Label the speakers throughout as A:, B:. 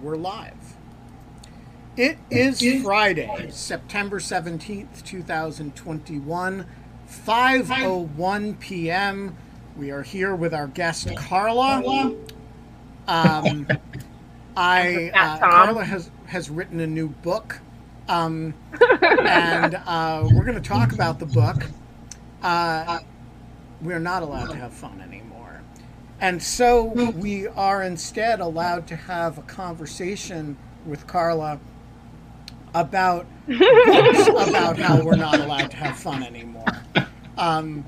A: we're live. It is Friday, September 17th, 2021, 5:01 p.m. We are here with our guest Carla. Um, I uh, Carla has has written a new book, um, and uh, we're going to talk about the book. Uh, we're not allowed to have fun anymore, and so we are instead allowed to have a conversation with Carla about books about how we're not allowed to have fun anymore. Um,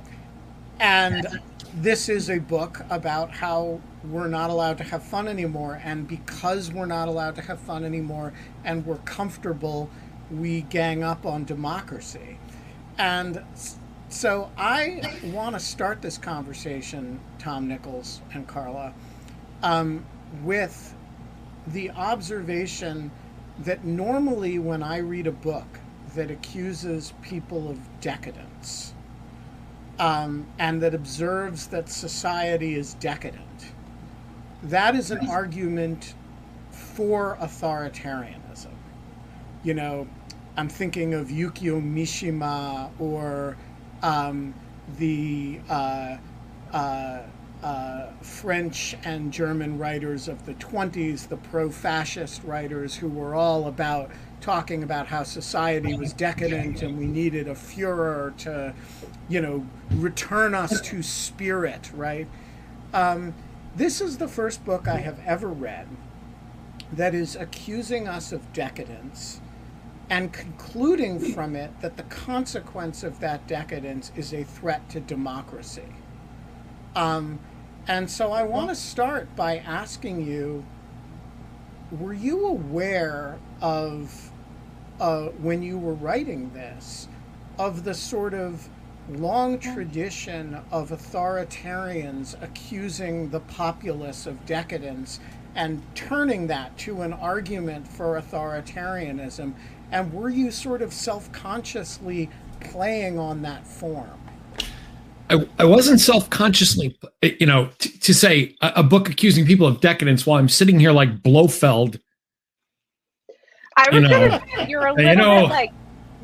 A: and this is a book about how we're not allowed to have fun anymore. And because we're not allowed to have fun anymore and we're comfortable, we gang up on democracy. And so I want to start this conversation, Tom Nichols and Carla, um, with the observation that normally when I read a book that accuses people of decadence um, and that observes that society is decadent, that is an argument for authoritarianism. You know, I'm thinking of Yukio Mishima or um, the uh, uh, uh, French and German writers of the 20s, the pro fascist writers who were all about talking about how society was decadent and we needed a Fuhrer to, you know, return us to spirit, right? Um, this is the first book I have ever read that is accusing us of decadence and concluding from it that the consequence of that decadence is a threat to democracy. Um, and so I want to start by asking you were you aware of, uh, when you were writing this, of the sort of long tradition of authoritarians accusing the populace of decadence and turning that to an argument for authoritarianism? And were you sort of self consciously playing on that form?
B: I, I wasn't self-consciously, you know, t- to say a, a, book accusing people of decadence while I'm sitting here like Blofeld.
C: I was gonna say you're a little you know, bit like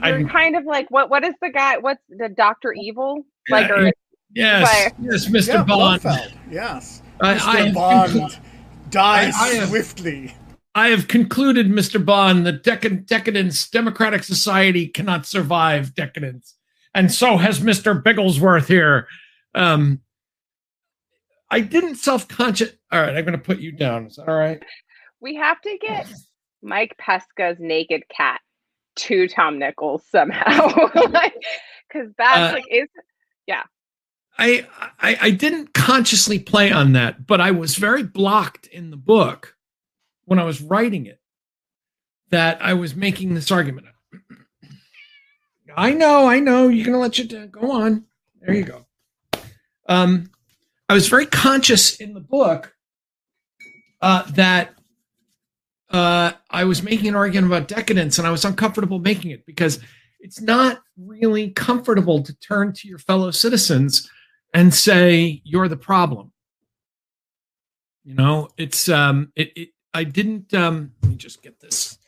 C: you're I'm, kind of like what? What is the guy? What's the Doctor Evil?
B: Yeah, like, or, yes, but, yes, Mr. Yeah, Bond.
A: Blofeld, yes, I, Mr. I, Bond dies I, have,
B: swiftly. I have concluded, Mr. Bond, that decad- decadence, democratic society cannot survive decadence and so has Mr. Bigglesworth here. Um, I didn't self conscious. All right, I'm going to put you down. Is that all right?
C: We have to get Mike Pesca's naked cat to Tom Nichols somehow, because that's uh, like is yeah.
B: I, I I didn't consciously play on that, but I was very blocked in the book when I was writing it that I was making this argument. I know, I know. You're gonna let you do, go on. There you go. Um, I was very conscious in the book uh, that uh, I was making an argument about decadence, and I was uncomfortable making it because it's not really comfortable to turn to your fellow citizens and say you're the problem. You know, it's um, it. it I didn't. Um, let me just get this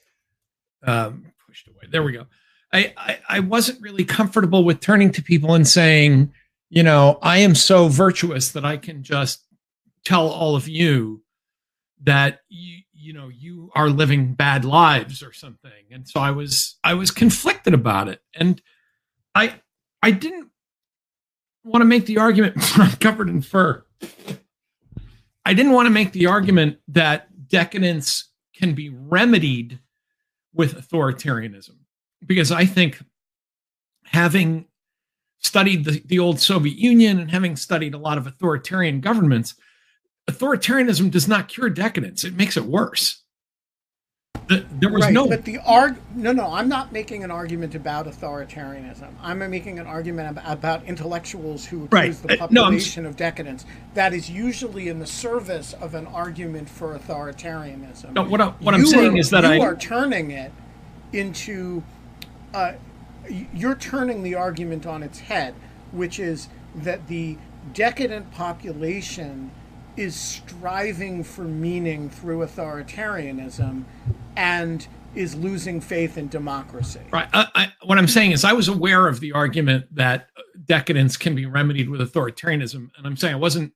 B: um, pushed away. There we go. I, I, I wasn't really comfortable with turning to people and saying, you know, I am so virtuous that I can just tell all of you that you you know you are living bad lives or something and so i was i was conflicted about it and i i didn't want to make the argument i'm covered in fur i didn't want to make the argument that decadence can be remedied with authoritarianism because I think having studied the, the old Soviet Union and having studied a lot of authoritarian governments, authoritarianism does not cure decadence, it makes it worse. The, there was
A: right,
B: no.
A: But the arg no, no, I'm not making an argument about authoritarianism. I'm making an argument about, about intellectuals who accuse
B: Right.
A: the
B: Uh, no,
A: population of decadence. That is usually in the service of an argument for authoritarianism.
B: No, what I- what I'm saying
A: are-
B: is that
A: you
B: I- You
A: are turning it into. Uh, you're turning the argument on its head, which is that the decadent population is striving for meaning through authoritarianism and is losing faith in democracy.
B: Right. I, I, what I'm saying is, I was aware of the argument that decadence can be remedied with authoritarianism, and I'm saying I wasn't.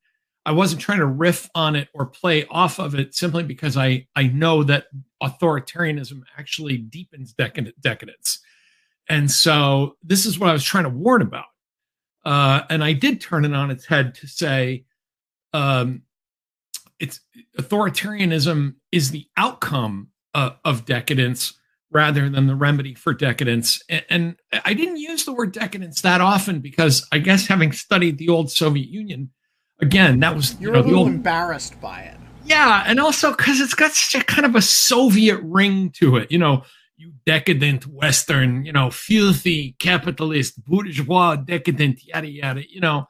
B: I wasn't trying to riff on it or play off of it simply because I I know that authoritarianism actually deepens decadence, and so this is what I was trying to warn about. Uh, and I did turn it on its head to say, um, it's authoritarianism is the outcome uh, of decadence rather than the remedy for decadence. And, and I didn't use the word decadence that often because I guess having studied the old Soviet Union, again, that was you
A: You're
B: know
A: a little
B: old
A: embarrassed by it.
B: yeah, and also because it's got such a kind of a Soviet ring to it, you know. You decadent Western, you know, filthy capitalist, bourgeois, decadent, yada yada, you know.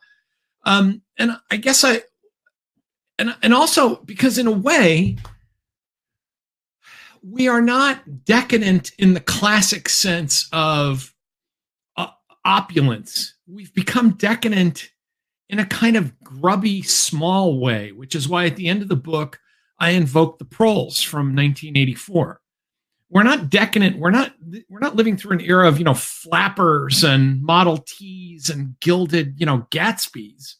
B: Um, and I guess I, and and also because in a way, we are not decadent in the classic sense of uh, opulence. We've become decadent in a kind of grubby, small way, which is why at the end of the book, I invoke the proles from 1984. We're not decadent. We're not. We're not living through an era of you know flappers and Model Ts and gilded you know Gatsby's.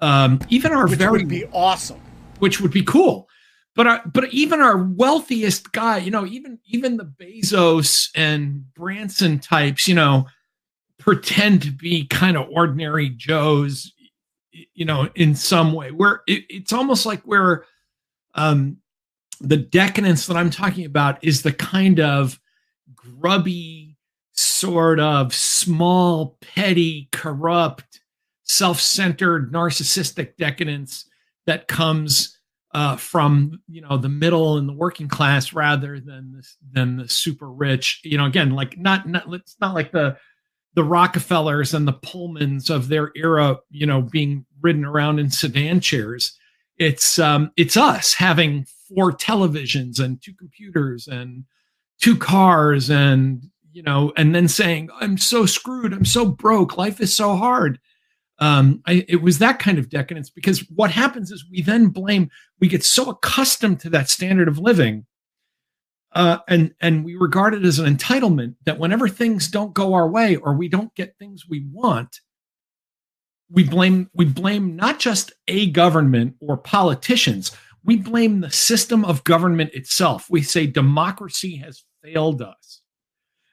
B: Um, even our
A: Which
B: very
A: would be awesome.
B: which would be cool. But our, but even our wealthiest guy, you know, even even the Bezos and Branson types, you know, pretend to be kind of ordinary Joes, you know, in some way. Where it, it's almost like we're um, the decadence that I'm talking about is the kind of grubby, sort of small, petty, corrupt, self-centered, narcissistic decadence that comes uh, from you know the middle and the working class rather than than the super rich. You know, again, like not not it's not like the the Rockefellers and the Pullmans of their era, you know, being ridden around in sedan chairs. It's um, it's us having four televisions and two computers and two cars and you know, and then saying, "I'm so screwed. I'm so broke. Life is so hard." Um, I, it was that kind of decadence because what happens is we then blame. We get so accustomed to that standard of living uh, and and we regard it as an entitlement that whenever things don't go our way or we don't get things we want, we blame we blame not just a government or politicians. We blame the system of government itself. We say democracy has failed us,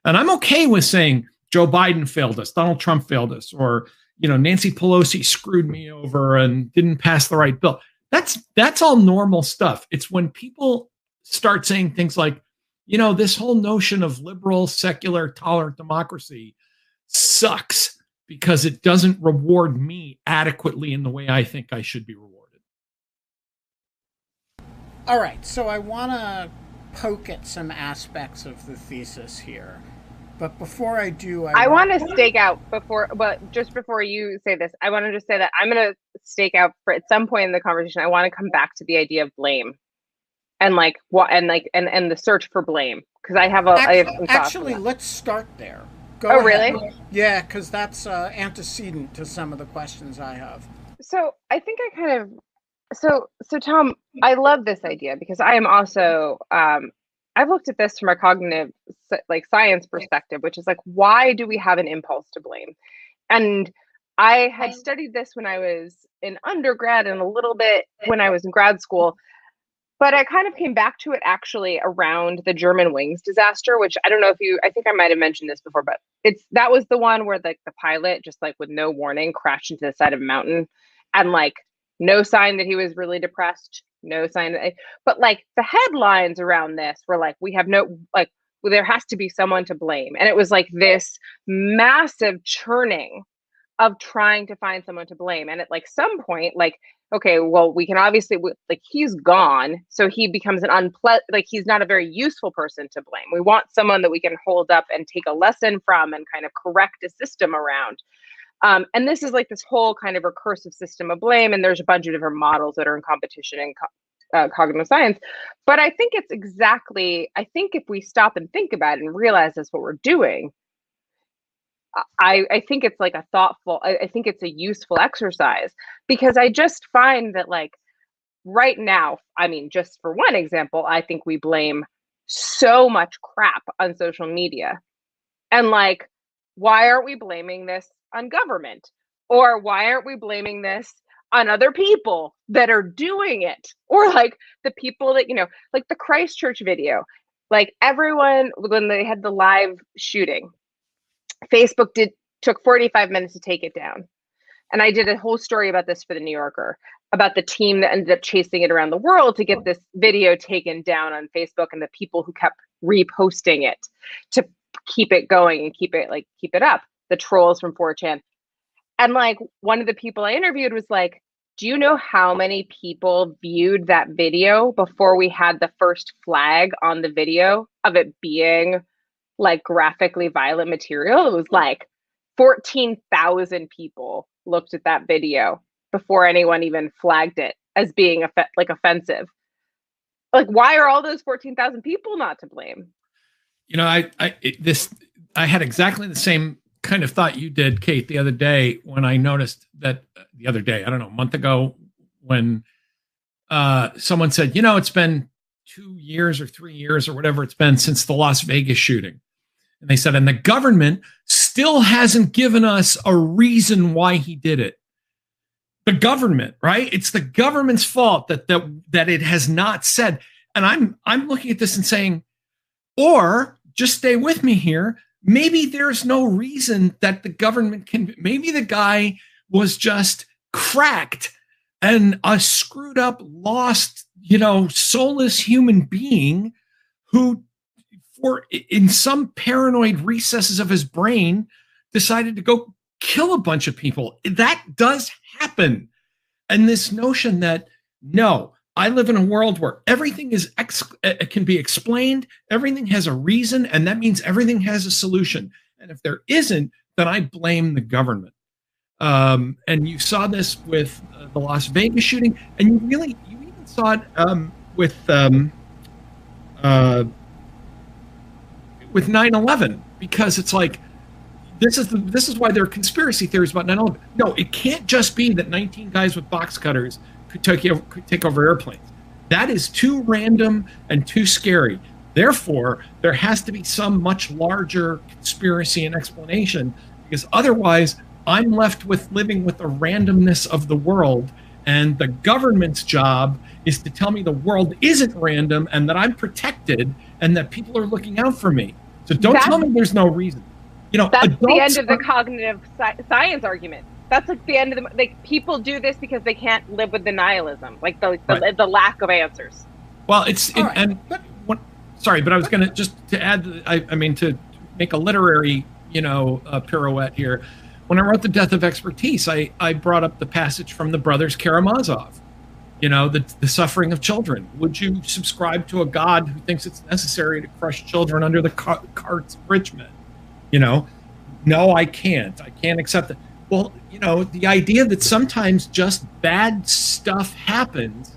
B: and I'm okay with saying Joe Biden failed us, Donald Trump failed us, or you know Nancy Pelosi screwed me over and didn't pass the right bill. That's that's all normal stuff. It's when people start saying things like you know, this whole notion of liberal, secular, tolerant democracy sucks because it doesn't reward me adequately in the way I think I should be rewarded.
A: All right, so I want to poke at some aspects of the thesis here. But before I do, I,
C: I want to stake out before, but just before you say this, I want to just say that I'm going to stake out for at some point in the conversation. I want to come back to the idea of blame, and like what, and like, and and the search for blame because I have a. I have some
A: Actually,
C: thoughts on
A: actually
C: that.
A: let's start there. Go
C: Oh,
A: ahead.
C: really?
A: Yeah, because that's uh, antecedent to some of the questions I have.
C: so I think I kind of so so Tom, I love this idea because I am also um I've looked at this from a cognitive like science perspective, which is like why do we have an impulse to blame? And I had studied this when I was in undergrad and a little bit when I was in grad school. But I kind of came back to it actually around the Germanwings disaster, which I don't know if you I think I might have mentioned this before, but it's that was the one where like the pilot just like with no warning crashed into the side of a mountain and like no sign that he was really depressed no sign that eh, but like the headlines around this were like we have no like well, there has to be someone to blame and it was like this massive churning of trying to find someone to blame and at like some point like okay, well, we can obviously like he's gone, so he becomes an unpleasant like he's not a very useful person to blame. We want someone that we can hold up and take a lesson from and kind of correct a system around. Um, and this is like this whole kind of recursive system of blame, and there's a bunch of different models that are in competition in co- uh, cognitive science. But I think it's exactly, I think if we stop and think about it and realize that's what we're doing, I, I think it's like a thoughtful, I, I think it's a useful exercise because I just find that, like, right now, I mean, just for one example, I think we blame so much crap on social media. And, like, why aren't we blaming this on government? Or why aren't we blaming this on other people that are doing it? Or, like, the people that, you know, like the Christchurch video, like, everyone, when they had the live shooting, Facebook did took 45 minutes to take it down. And I did a whole story about this for the New Yorker about the team that ended up chasing it around the world to get this video taken down on Facebook and the people who kept reposting it to keep it going and keep it like keep it up. The trolls from 4chan. And like one of the people I interviewed was like, do you know how many people viewed that video before we had the first flag on the video of it being like graphically violent material. It was like 14,000 people looked at that video before anyone even flagged it as being off- like offensive. Like, why are all those 14,000 people not to blame?
B: You know, I, I, it, this, I had exactly the same kind of thought you did, Kate, the other day when I noticed that uh, the other day, I don't know, a month ago, when uh, someone said, you know, it's been two years or three years or whatever it's been since the Las Vegas shooting. And they said, and the government still hasn't given us a reason why he did it. The government, right? It's the government's fault that that that it has not said. And I'm I'm looking at this and saying, or just stay with me here. Maybe there's no reason that the government can. Maybe the guy was just cracked and a screwed up, lost, you know, soulless human being who for in some paranoid recesses of his brain decided to go kill a bunch of people. That does happen. And this notion that no, I live in a world where everything is ex- uh, can be explained, everything has a reason, and that means everything has a solution. And if there isn't, then I blame the government. Um, and you saw this with uh, the Las Vegas shooting, and you really you even saw it um, with um, uh, with 9-11 because it's like this is the, this is why there are conspiracy theories about 9-11 no it can't just be that 19 guys with box cutters take, take over airplanes that is too random and too scary therefore there has to be some much larger conspiracy and explanation because otherwise i'm left with living with the randomness of the world and the government's job is to tell me the world isn't random and that i'm protected and that people are looking out for me. So don't that's, tell me there's no reason. You know,
C: that's the end of the cognitive sci- science argument. That's like the end of the like people do this because they can't live with the nihilism, like the the, right. the lack of answers.
B: Well, it's it, right. and but what, sorry, but I was going to just to add. I, I, mean to make a literary you know uh, pirouette here. When I wrote the Death of Expertise, I I brought up the passage from the brothers Karamazov you know the, the suffering of children would you subscribe to a god who thinks it's necessary to crush children under the car- carts of rich men you know no i can't i can't accept it well you know the idea that sometimes just bad stuff happens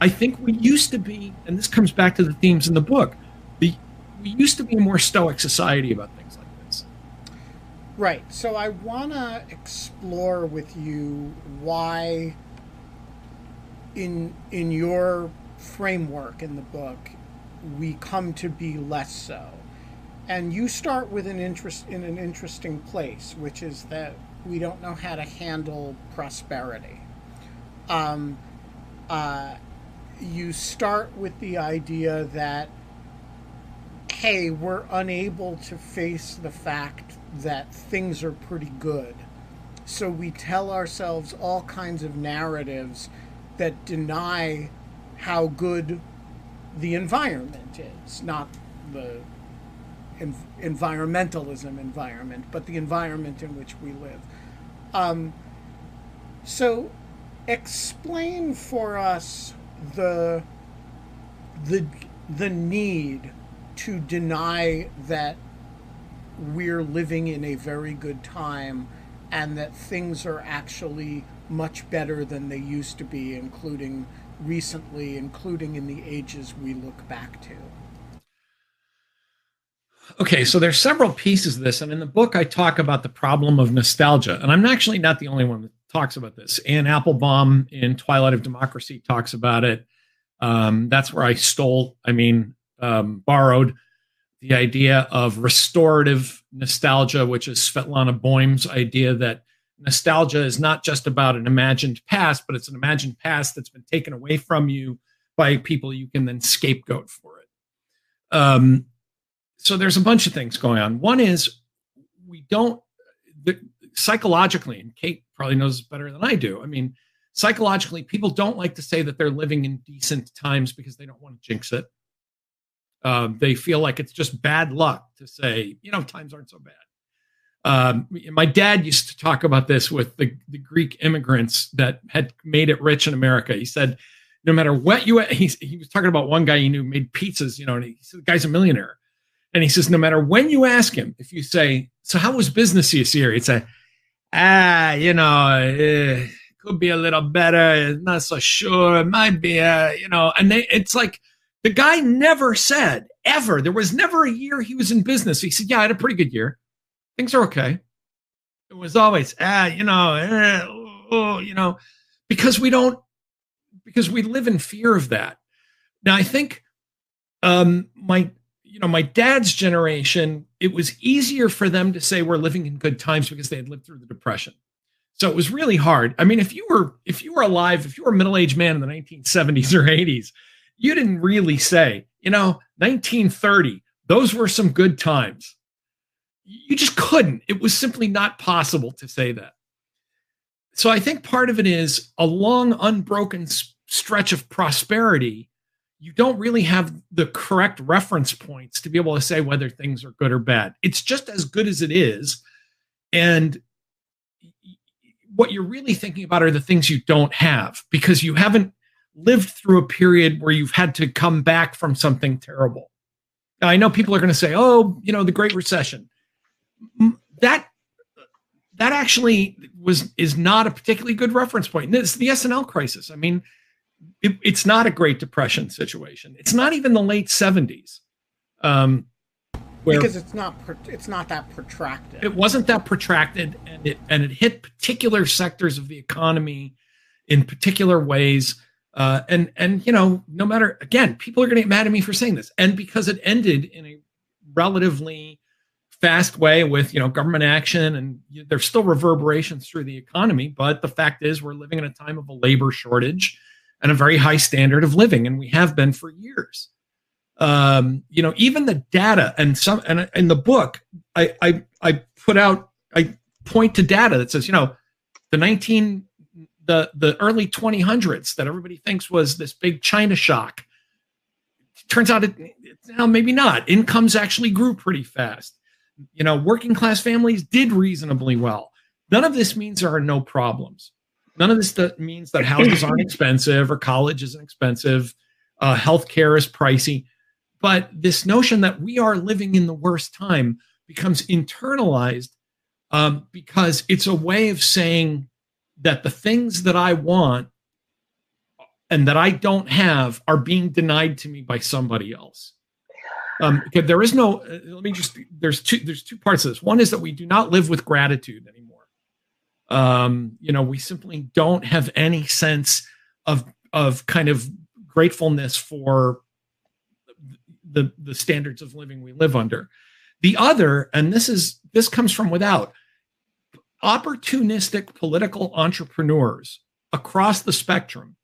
B: i think we used to be and this comes back to the themes in the book the, we used to be a more stoic society about things like this
A: right so i want to explore with you why in in your framework in the book, we come to be less so. And you start with an interest in an interesting place, which is that we don't know how to handle prosperity. Um, uh, you start with the idea that, hey, we're unable to face the fact that things are pretty good. So we tell ourselves all kinds of narratives that deny how good the environment is, not the environmentalism environment, but the environment in which we live. Um, so explain for us the the the need to deny that we're living in a very good time and that things are actually much better than they used to be including recently including in the ages we look back to
B: okay so there's several pieces of this and in the book i talk about the problem of nostalgia and i'm actually not the only one that talks about this. Anne applebaum in twilight of democracy talks about it. Um, that's where i stole i mean um, borrowed the idea of restorative nostalgia which is svetlana boym's idea that nostalgia is not just about an imagined past but it's an imagined past that's been taken away from you by people you can then scapegoat for it. Um, so there's a bunch of things going on. One is we don't the, psychologically, and Kate probably knows better than I do. I mean, psychologically, people don't like to say that they're living in decent times because they don't want to jinx it. Um, they feel like it's just bad luck to say, you know, times aren't so bad. Um, my dad used to talk about this with the, the Greek immigrants that had made it rich in America. He said, no matter what you, he, he was talking about one guy he knew made pizzas, you know, and he said, the guy's a millionaire and he says, no matter when you ask him, if you say, so how was business this year? He'd say, ah, you know, eh, could be a little better. Not so sure. It might be, uh, you know, and they, it's like the guy never said ever. There was never a year he was in business. He said, yeah, I had a pretty good year. Things are okay. It was always, ah, you know, eh, oh, you know, because we don't, because we live in fear of that. Now, I think um, my you know, my dad's generation, it was easier for them to say we're living in good times because they had lived through the depression. So it was really hard. I mean, if you were if you were alive, if you were a middle-aged man in the 1970s or 80s, you didn't really say, you know, 1930, those were some good times. You just couldn't. It was simply not possible to say that. So I think part of it is a long unbroken stretch of prosperity you don't really have the correct reference points to be able to say whether things are good or bad. It's just as good as it is. And what you're really thinking about are the things you don't have because you haven't lived through a period where you've had to come back from something terrible. Now, I know people are going to say, "Oh, you know, the Great Recession." That that actually was is not a particularly good reference point. It's the S&L crisis. I mean, it, it's not a Great Depression situation. It's not even the late seventies. Um,
A: because it's not it's not that protracted.
B: It wasn't that protracted, and it and it hit particular sectors of the economy in particular ways. Uh, and and you know, no matter again, people are going to get mad at me for saying this, and because it ended in a relatively fast way with you know government action, and there's still reverberations through the economy. But the fact is, we're living in a time of a labor shortage and a very high standard of living, and we have been for years. Um, you know, even the data and some and in the book, I I I put out I point to data that says, you know, the 19 the the early 2000s that everybody thinks was this big China shock. Turns out it, it now maybe not. Incomes actually grew pretty fast. You know, working class families did reasonably well. None of this means there are no problems. None of this that means that houses aren't expensive or college isn't expensive, uh, healthcare is pricey. But this notion that we are living in the worst time becomes internalized um, because it's a way of saying that the things that I want and that I don't have are being denied to me by somebody else. Um, there is no. Uh, let me just. There's two. There's two parts of this. One is that we do not live with gratitude anymore. Um, you know, we simply don't have any sense of of kind of gratefulness for the the standards of living we live under. The other, and this is this comes from without, opportunistic political entrepreneurs across the spectrum,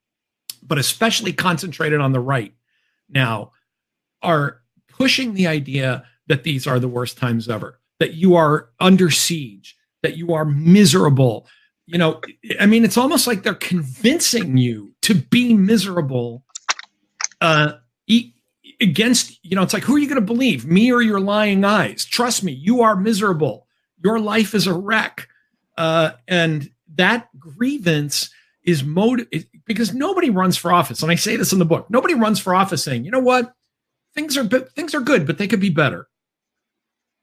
B: but especially concentrated on the right now, are pushing the idea that these are the worst times ever, that you are under siege, that you are miserable. You know, I mean, it's almost like they're convincing you to be miserable uh, against, you know, it's like, who are you going to believe, me or your lying eyes? Trust me, you are miserable. Your life is a wreck. Uh, and that grievance is motive because nobody runs for office and i say this in the book nobody runs for office saying you know what things are things are good but they could be better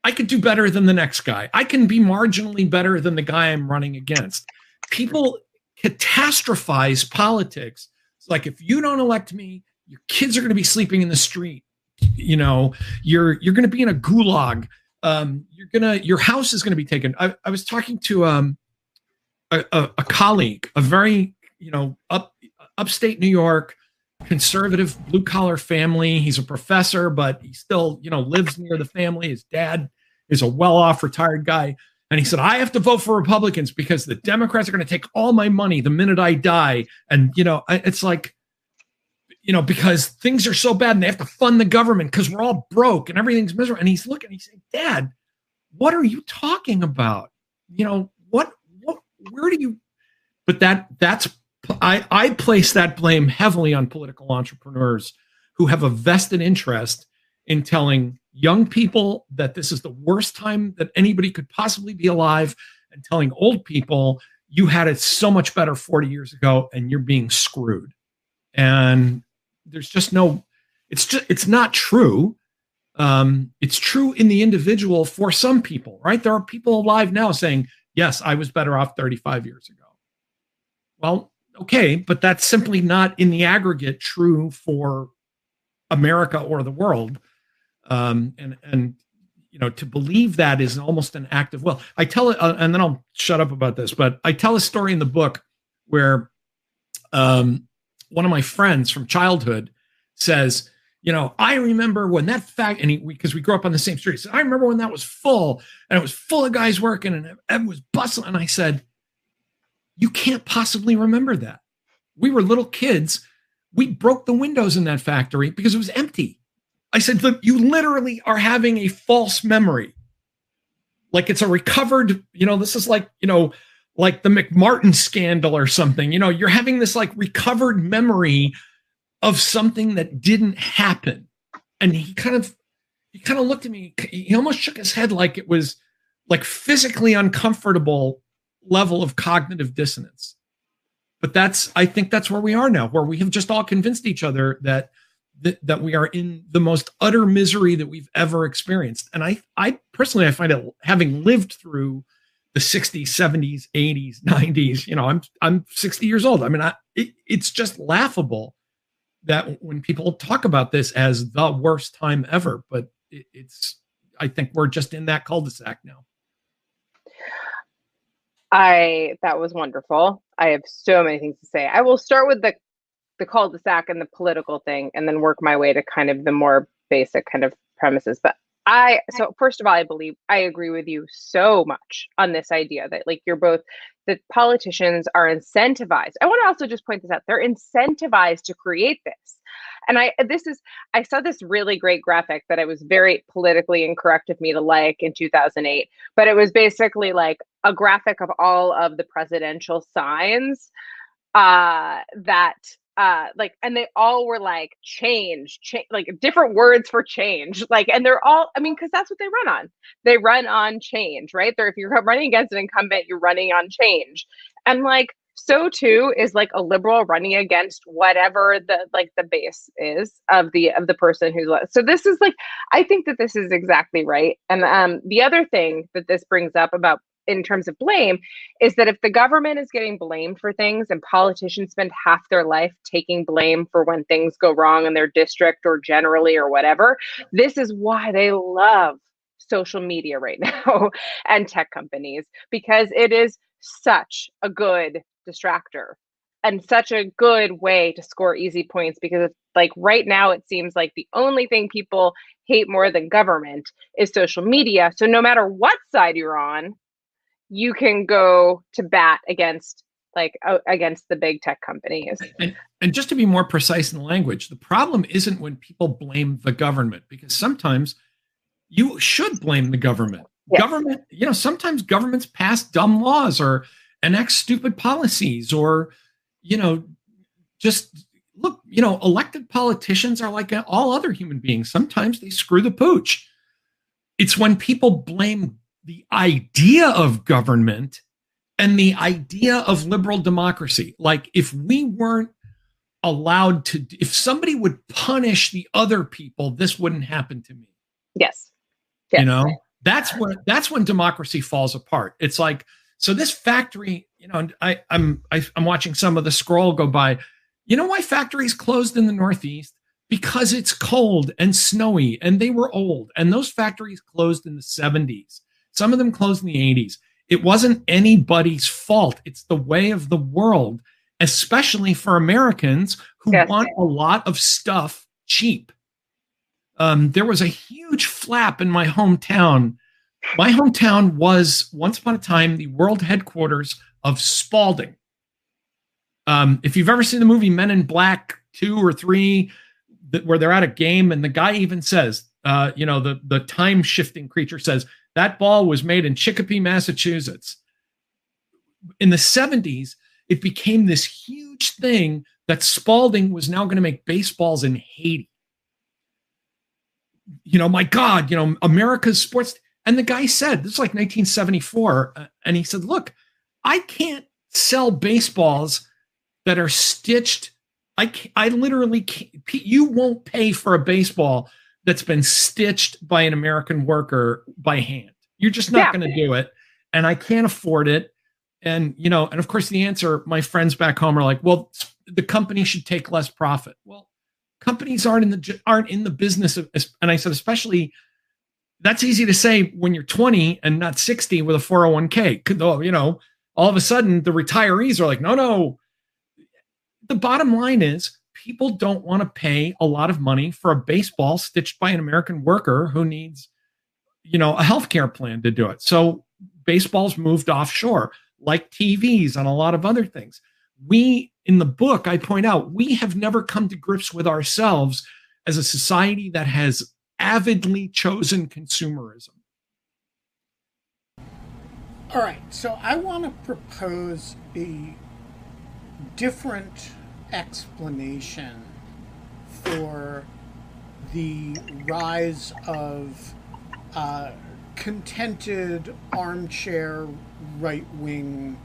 B: i could do better than the next guy. I can be marginally better than the guy i'm running against. People catastrophize politics. It's like if you don't elect me your kids are going to be sleeping in the street. You know you're you're going to be in a gulag. Um, you're gonna your house is going to be taken. I, I was talking to um, a, a, a colleague, a very you know up upstate New York conservative blue collar family. He's a professor, but he still you know lives near the family. His dad is a well off retired guy. And he said, I have to vote for Republicans because the Democrats are going to take all my money the minute I die. And, you know, it's like, you know, because things are so bad and they have to fund the government because we're all broke and everything's miserable. And he's looking, he's saying, Dad, what are you talking about? You know, what what, where do you but that that's I, I place that blame heavily on political entrepreneurs who have a vested interest in telling young people that this is the worst time that anybody could possibly be alive and telling old people you had it so much better 40 years ago and you're being screwed. And there's just no it's just it's not true. Um, it's true in the individual for some people right? There are people alive now saying yes, I was better off 35 years ago. Well, okay, but that's simply not in the aggregate true for America or the world. Um, and and you know to believe that is almost an act of will. I tell it, uh, and then I'll shut up about this. But I tell a story in the book where um, one of my friends from childhood says, you know, I remember when that fact, and because we grew up on the same street, so I remember when that was full and it was full of guys working and it was bustling. And I said, You can't possibly remember that. We were little kids. We broke the windows in that factory because it was empty. I said, Look, you literally are having a false memory. Like it's a recovered, you know, this is like, you know, like the McMartin scandal or something. You know, you're having this like recovered memory of something that didn't happen. And he kind of he kind of looked at me, he almost shook his head like it was like physically uncomfortable level of cognitive dissonance. But that's I think that's where we are now, where we have just all convinced each other that that, that we are in the most utter misery that we've ever experienced. And I I personally I find it having lived through the 60s, 70s, 80s, 90s, you know, I'm I'm 60 years old. I mean, I, it, it's just laughable that when people talk about this as the worst time ever, but it, it's, I think we're just in that cul-de-sac now.
C: I that was wonderful. I have so many things to say. I will start with the the cul-de-sac and the political thing, and then work my way to kind of the more basic kind of premises. But I so first of all, I believe I agree with you so much on this idea that like you're both that politicians are incentivized. I want to also just point this out. They're incentivized to create this. And I this is I saw this really great graphic that I was very politically incorrect of me to like in 2008, but it was basically like a graphic of all of the presidential signs uh that uh like and they all were like change change like different words for change like and they're all i mean because that's what they run on. They run on change right? They're if you're running against an incumbent you're running on change. And like so too is like a liberal running against whatever the like the base is of the of the person who's so this is like i think that this is exactly right and um the other thing that this brings up about in terms of blame is that if the government is getting blamed for things and politicians spend half their life taking blame for when things go wrong in their district or generally or whatever, this is why they love social media right now and tech companies because it is such a good distractor and such a good way to score easy points because it's like right now it seems like the only thing people hate more than government is social media so no matter what side you're on you can go to bat against like against the big tech companies.
B: And, and just to be more precise in language, the problem isn't when people blame the government because sometimes you should blame the government. Yes. Government, you know, sometimes governments pass dumb laws or enact stupid policies or, you know, just look, you know, elected politicians are like all other human beings. Sometimes they screw the pooch. It's when people blame the idea of government and the idea of liberal democracy. Like if we weren't allowed to, if somebody would punish the other people, this wouldn't happen to me.
C: Yes.
B: yes. You know, that's when that's when democracy falls apart. It's like so this factory, you know, I I'm I, am i am watching some of the scroll go by. You know why factories closed in the Northeast? Because it's cold and snowy, and they were old, and those factories closed in the 70s. Some of them closed in the 80s. It wasn't anybody's fault. It's the way of the world, especially for Americans who yes. want a lot of stuff cheap. Um, there was a huge flap in my hometown. My hometown was once upon a time the world headquarters of Spalding. Um, if you've ever seen the movie Men in Black two or three, that, where they're at a game and the guy even says, uh, you know, the the time shifting creature says, that ball was made in Chicopee, Massachusetts. In the 70s, it became this huge thing that Spalding was now going to make baseballs in Haiti. You know, my God, you know, America's sports. And the guy said, this is like 1974. Uh, and he said, look, I can't sell baseballs that are stitched. I, I literally, can't, you won't pay for a baseball that's been stitched by an American worker by hand. You're just not yeah. going to do it. And I can't afford it. And, you know, and of course, the answer, my friends back home are like, well, the company should take less profit. Well, companies aren't in the aren't in the business of and I said especially that's easy to say when you're 20 and not 60 with a 401k. Though, you know, all of a sudden the retirees are like, no, no. The bottom line is people don't want to pay a lot of money for a baseball stitched by an American worker who needs, you know, a healthcare plan to do it. So baseball's moved offshore, like TVs and a lot of other things. We, in the book, I point out, we have never come to grips with ourselves as a society that has avidly chosen consumerism.
A: All right, so I want to propose a different explanation for the rise of uh, contented armchair right wing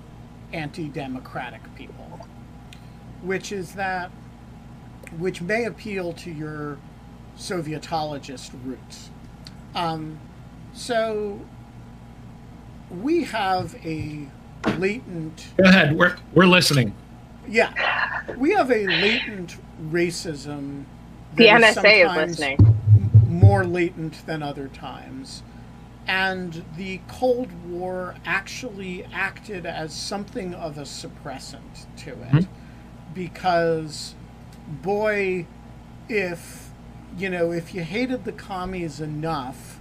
A: anti democratic people, which is that, which may appeal to your Sovietologist roots. Um, so we have a latent.
B: Go ahead, we're, we're listening.
A: Yeah, we have a latent racism.
C: The NSA is listening.
A: More latent than other times. And the Cold War actually acted as something of a suppressant to it. Mm-hmm. Because, boy, if, you know, if you hated the commies enough,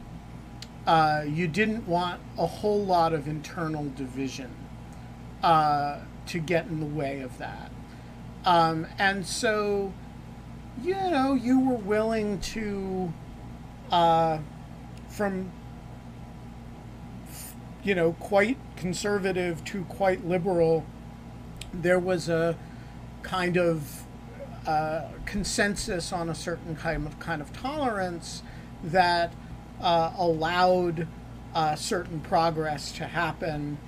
A: uh, you didn't want a whole lot of internal division. Uh, to get in the way of that. Um, and so, you know, you were willing to, uh, from, you know, quite conservative to quite liberal, there was a kind of consensus on a certain kind of kind of tolerance that uh, allowed uh, certain progress to happen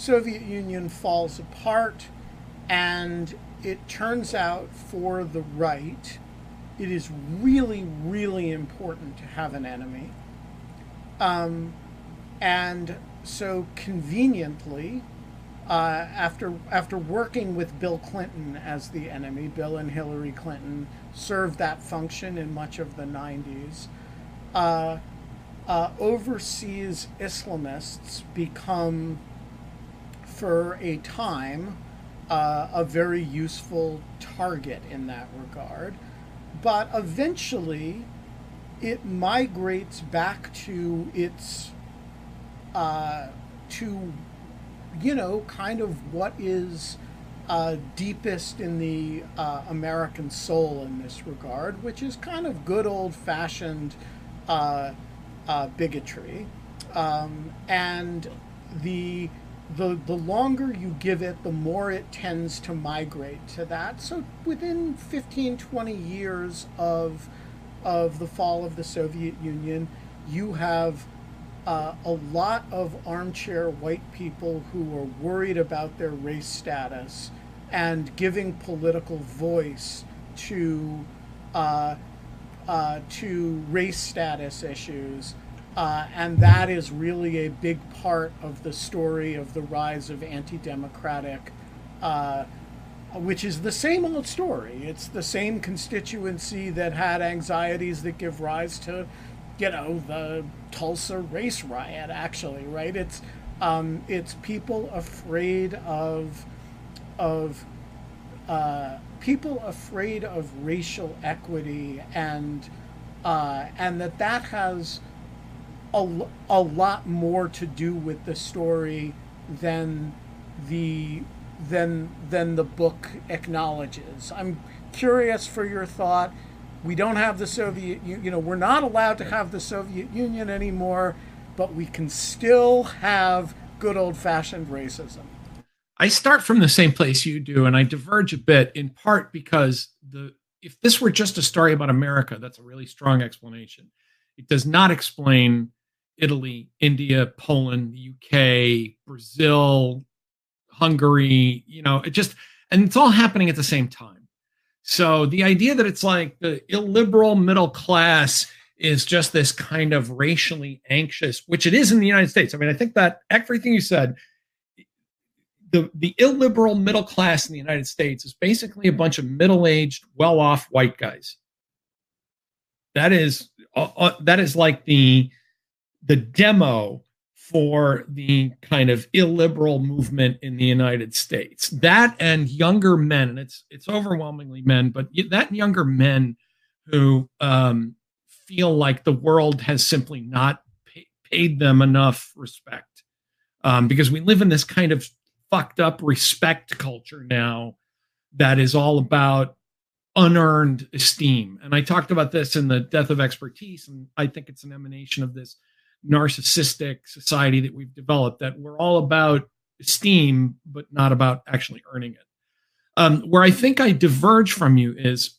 A: Soviet Union falls apart, and it turns out for the right, it is really, really important to have an enemy. Um, and so conveniently, uh, after after working with Bill Clinton as the enemy, Bill and Hillary Clinton served that function in much of the 90s. Uh, uh, overseas Islamists become for a time uh, a very useful target in that regard. But eventually, it migrates back to its, uh, to, you know, kind of what is uh, deepest in the uh, American soul in this regard, which is kind of good old fashioned uh, uh, bigotry. Um, and the the the longer you give it, the more it tends to migrate to that. So within 15, 20 years of of the fall of the Soviet Union, you have uh, a lot of armchair white people who are worried about their race status and giving political voice to uh, uh, to race status issues. Uh, and that is really a big part of the story of the rise of anti democratic, uh, which is the same old story. It's the same constituency that had anxieties that give rise to, you know, the Tulsa race riot, actually, right? It's, um, it's people afraid of, of uh, people afraid of racial equity and uh, and that that has a, a lot more to do with the story than the than than the book acknowledges. I'm curious for your thought. We don't have the Soviet you know we're not allowed to have the Soviet Union anymore, but we can still have good old-fashioned racism.
B: I start from the same place you do, and I diverge a bit in part because the if this were just a story about America, that's a really strong explanation. It does not explain Italy, India, Poland, the UK, Brazil, Hungary, you know, it just and it's all happening at the same time. So the idea that it's like the illiberal middle class is just this kind of racially anxious, which it is in the United States. I mean, I think that everything you said the, the illiberal middle class in the United States is basically a bunch of middle aged, well off white guys. That is uh, uh, that is like the the demo for the kind of illiberal movement in the United States. That and younger men, and it's it's overwhelmingly men, but that younger men who um, feel like the world has simply not pay, paid them enough respect um, because we live in this kind of fucked up respect culture now that is all about unearned esteem. And I talked about this in the death of expertise, and I think it's an emanation of this narcissistic society that we've developed that we're all about esteem, but not about actually earning it. Um, where I think I diverge from you is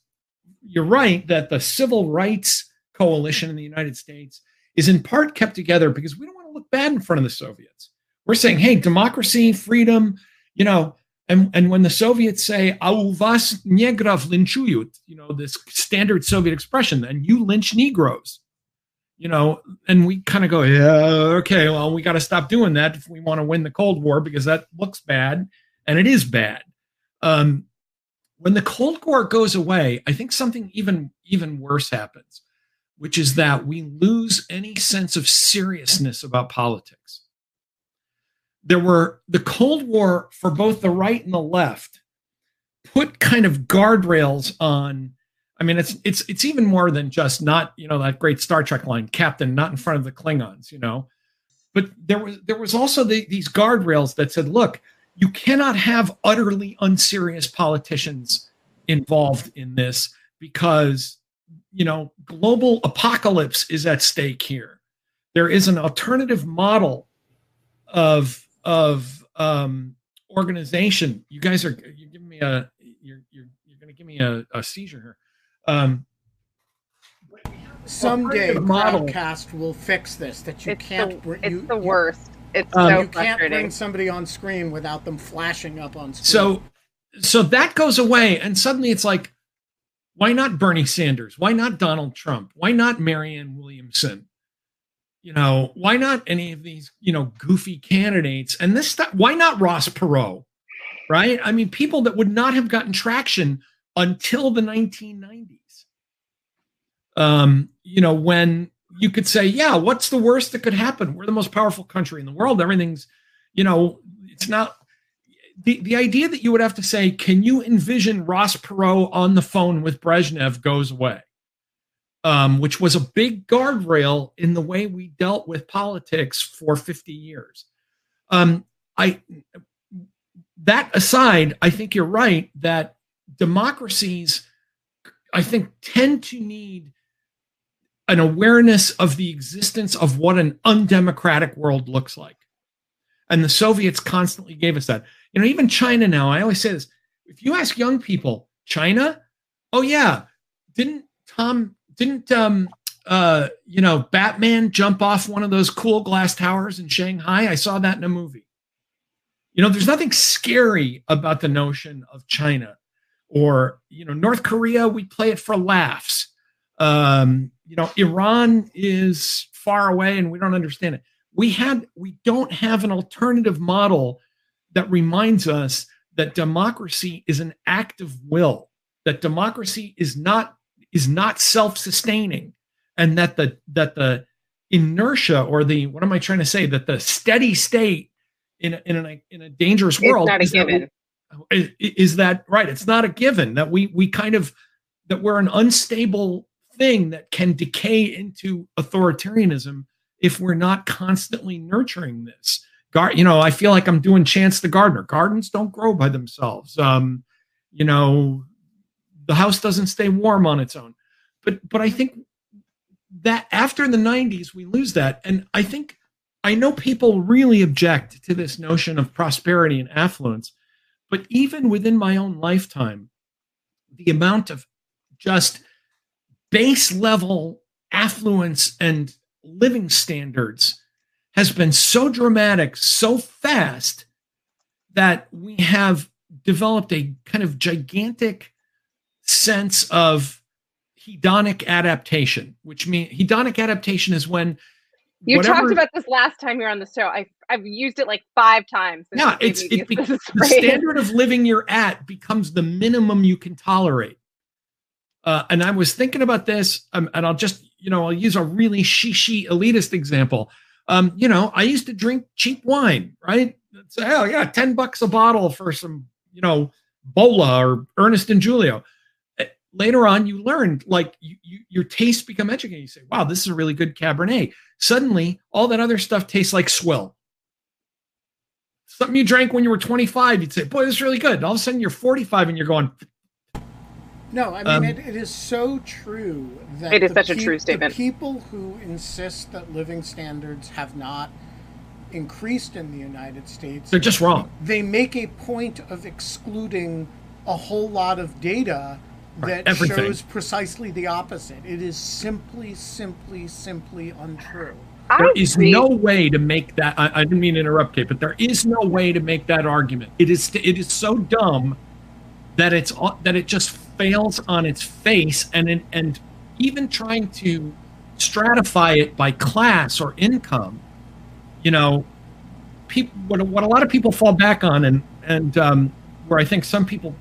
B: you're right that the civil rights coalition in the United States is in part kept together because we don't want to look bad in front of the Soviets. We're saying, hey, democracy, freedom, you know, and, and when the Soviets say, a u vas negrov lynchuyut, you know, this standard Soviet expression, and you lynch Negroes, you know, and we kind of go, yeah, okay, well, we got to stop doing that if we want to win the Cold War because that looks bad and it is bad. Um, when the Cold War goes away, I think something even even worse happens, which is that we lose any sense of seriousness about politics there were the Cold War for both the right and the left put kind of guardrails on. I mean, it's it's it's even more than just not you know that great Star Trek line, Captain, not in front of the Klingons, you know. But there was there was also the, these guardrails that said, look, you cannot have utterly unserious politicians involved in this because you know global apocalypse is at stake here. There is an alternative model of of um, organization. You guys are you're giving me a you're you're you're going to give me a, a seizure here. Um,
A: Someday, podcast will fix this. That you
C: it's
A: can't.
C: The, it's
A: you,
C: the worst. It's
A: um,
C: so
A: you can't bring somebody on screen without them flashing up on screen.
B: So, so that goes away, and suddenly it's like, why not Bernie Sanders? Why not Donald Trump? Why not Marianne Williamson? you know, why not any of these, you know, goofy candidates? And this stuff, why not Ross Perot? Right? I mean, people that would not have gotten traction until the 1990s. Um, you know, when you could say, yeah, what's the worst that could happen? We're the most powerful country in the world. Everything's, you know, it's not the, the idea that you would have to say, can you envision Ross Perot on the phone with Brezhnev goes away um, which was a big guardrail in the way we dealt with politics for 50 years. Um, I that aside, I think you're right that democracies, I think, tend to need an awareness of the existence of what an undemocratic world looks like. And the Soviets constantly gave us that. You know, even China now, I always say this if you ask young people, China, oh, yeah, didn't Tom didn't um uh, you know, Batman jump off one of those cool glass towers in Shanghai. I saw that in a movie. You know, there's nothing scary about the notion of China or, you know, North Korea, we play it for laughs. Um, you know, Iran is far away and we don't understand it. We had we don't have an alternative model that reminds us that democracy is an act of will, that democracy is not is not self-sustaining, and that the that the inertia or the what am I trying to say that the steady state in a, in a, in a dangerous world
C: it's not a given.
B: Is, is that right? It's not a given that we we kind of that we're an unstable thing that can decay into authoritarianism if we're not constantly nurturing this. Gar- you know, I feel like I'm doing Chance the Gardener. Gardens don't grow by themselves. Um, you know, the house doesn't stay warm on its own. But but I think that after the 90s we lose that, and I think I know people really object to this notion of prosperity and affluence, but even within my own lifetime, the amount of just base level affluence and living standards has been so dramatic, so fast that we have developed a kind of gigantic sense of hedonic adaptation, which means hedonic adaptation is when
C: you whatever, talked about this last time you were on the show. I, I've used it like five times.
B: Yeah, it's it, because the standard of living you're at becomes the minimum you can tolerate. Uh, and I was thinking about this, um, and I'll just you know I'll use a really shishi elitist example. Um, you know, I used to drink cheap wine, right? Oh yeah, ten bucks a bottle for some, you know, Bolla or Ernest and Julio. Later on, you learned like you, you, your tastes become educated. You say, wow, this is a really good Cabernet. Suddenly, all that other stuff tastes like swill. Something you drank when you were 25, you'd say, boy, this is really good. And all of a sudden, you're 45 and you're going,
A: no, I mean um, it, it is so true that
C: it is such pe- a true statement.
A: people who insist that living standards have not increased in the United States,
B: they're just wrong.
A: They make a point of excluding a whole lot of data that right, shows precisely the opposite. It is simply, simply, simply untrue.
B: There is no way to make that. I, I, didn't mean to interrupt, Kate, but there is no way to make that argument. It is. It is so dumb that it's that it just fails on its face and and even trying to stratify it by class or income you know people what, what a lot of people fall back on and and um, where i think some people